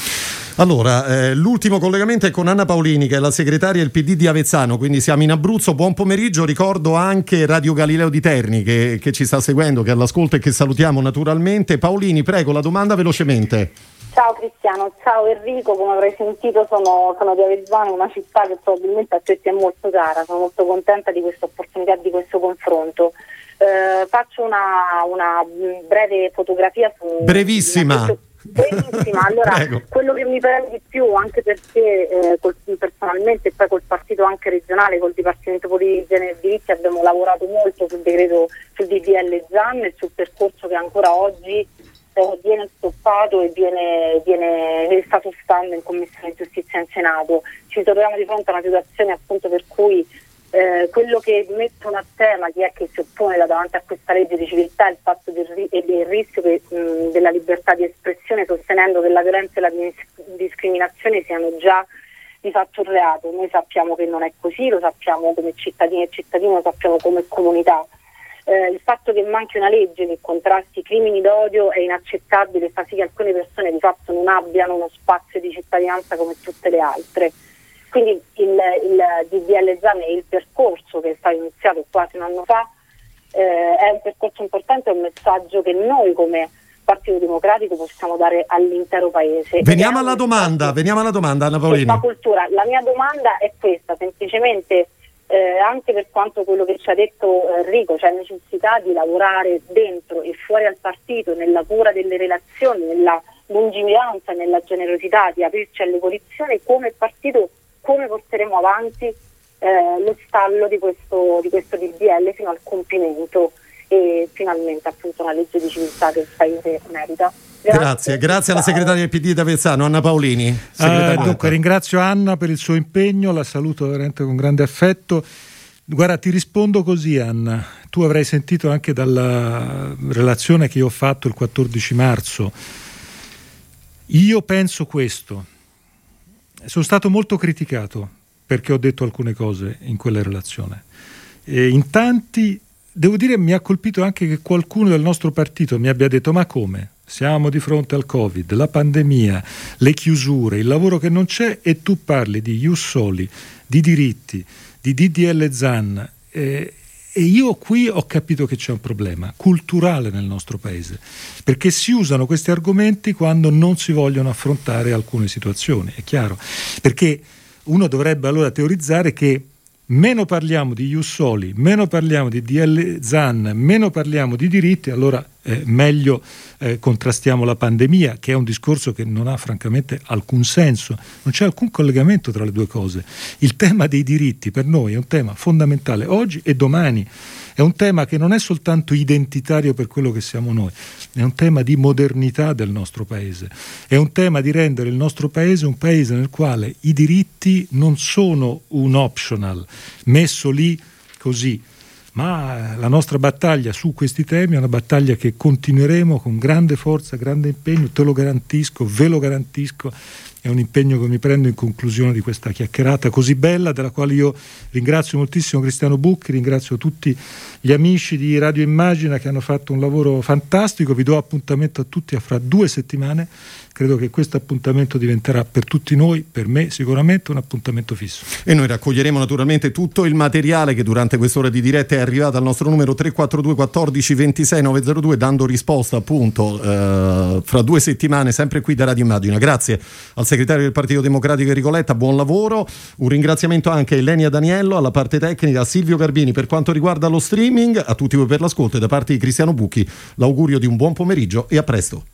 Allora, eh, l'ultimo collegamento è con Anna Paolini, che è la segretaria del PD di Avezzano, quindi siamo in Abruzzo. Buon pomeriggio, ricordo anche Radio Galileo di Terni che, che ci sta seguendo, che è all'ascolto e che salutiamo naturalmente. Paolini, prego, la domanda velocemente. Ciao Cristiano, ciao Enrico, come avrai sentito sono, sono, di Avezzano, una città che probabilmente a te ti è molto cara, sono molto contenta di questa opportunità, di questo confronto. Eh, faccio una, una, breve fotografia su... Brevissima! Benissima, allora quello che mi preme di più, anche perché eh, col, personalmente e poi col partito anche regionale, col Dipartimento Politici e Diritti abbiamo lavorato molto sul decreto sul DDL ZAN e sul percorso che ancora oggi eh, viene stoppato e viene, viene, sta stando in Commissione Giustizia in Senato. Ci troviamo di fronte a una situazione appunto per cui eh, quello che mettono a tema chi è che si oppone da davanti a questa legge di civiltà è il fatto del, del rischio che, mh, della libertà di espressione sostenendo che la violenza e la discriminazione siano già di fatto un reato. Noi sappiamo che non è così, lo sappiamo come cittadini e cittadini, lo sappiamo come comunità eh, il fatto che manchi una legge che contrasti i crimini d'odio è inaccettabile e fa sì che alcune persone di fatto non abbiano uno spazio di cittadinanza come tutte le altre. Quindi il, il DDL Zan e il percorso che è stato iniziato quasi un anno fa eh, è un percorso importante, è un messaggio che noi come Partito Democratico possiamo dare all'intero paese. Veniamo alla domanda, veniamo alla domanda Anna Paolini. La mia domanda è questa, semplicemente eh, anche per quanto quello che ci ha detto eh, Enrico, c'è necessità di lavorare dentro e fuori al partito, nella cura delle relazioni, nella lungimiranza, nella generosità, di aprirci alle posizioni, come partito, come porteremo avanti eh, lo stallo di questo, di questo DDL fino al compimento e finalmente appunto una legge di civiltà che il Paese merita. Grazie, grazie, alla segretaria del PD d'Avezzano, Anna Paolini. Uh, dunque, ringrazio Anna per il suo impegno, la saluto veramente con grande affetto. Guarda, ti rispondo così, Anna. Tu avrai sentito anche dalla relazione che io ho fatto il 14 marzo. Io penso questo. Sono stato molto criticato perché ho detto alcune cose in quella relazione. E in tanti, devo dire, mi ha colpito anche che qualcuno del nostro partito mi abbia detto: Ma come? siamo di fronte al Covid, la pandemia, le chiusure, il lavoro che non c'è e tu parli di Ius Soli, di diritti, di DDL ZAN. Eh, e io qui ho capito che c'è un problema culturale nel nostro paese, perché si usano questi argomenti quando non si vogliono affrontare alcune situazioni, è chiaro, perché uno dovrebbe allora teorizzare che meno parliamo di Ius Soli, meno parliamo di DL ZAN, meno parliamo di diritti, allora eh, meglio eh, contrastiamo la pandemia, che è un discorso che non ha francamente alcun senso, non c'è alcun collegamento tra le due cose. Il tema dei diritti per noi è un tema fondamentale oggi e domani. È un tema che non è soltanto identitario per quello che siamo noi, è un tema di modernità del nostro paese, è un tema di rendere il nostro paese un paese nel quale i diritti non sono un optional messo lì così, ma la nostra battaglia su questi temi è una battaglia che continueremo con grande forza, grande impegno, te lo garantisco, ve lo garantisco è un impegno che mi prendo in conclusione di questa chiacchierata così bella, della quale io ringrazio moltissimo Cristiano Bucchi, ringrazio tutti gli amici di Radio Immagina che hanno fatto un lavoro fantastico, vi do appuntamento a tutti a fra due settimane credo che questo appuntamento diventerà per tutti noi, per me sicuramente, un appuntamento fisso. E noi raccoglieremo naturalmente tutto il materiale che durante quest'ora di diretta è arrivato al nostro numero 342 14 26 902 dando risposta appunto eh, fra due settimane sempre qui da Radio Immagina. Grazie al segretario del Partito Democratico Enrico Letta, buon lavoro. Un ringraziamento anche a Elenia Daniello, alla parte tecnica, a Silvio Garbini per quanto riguarda lo streaming, a tutti voi per l'ascolto e da parte di Cristiano Bucchi l'augurio di un buon pomeriggio e a presto.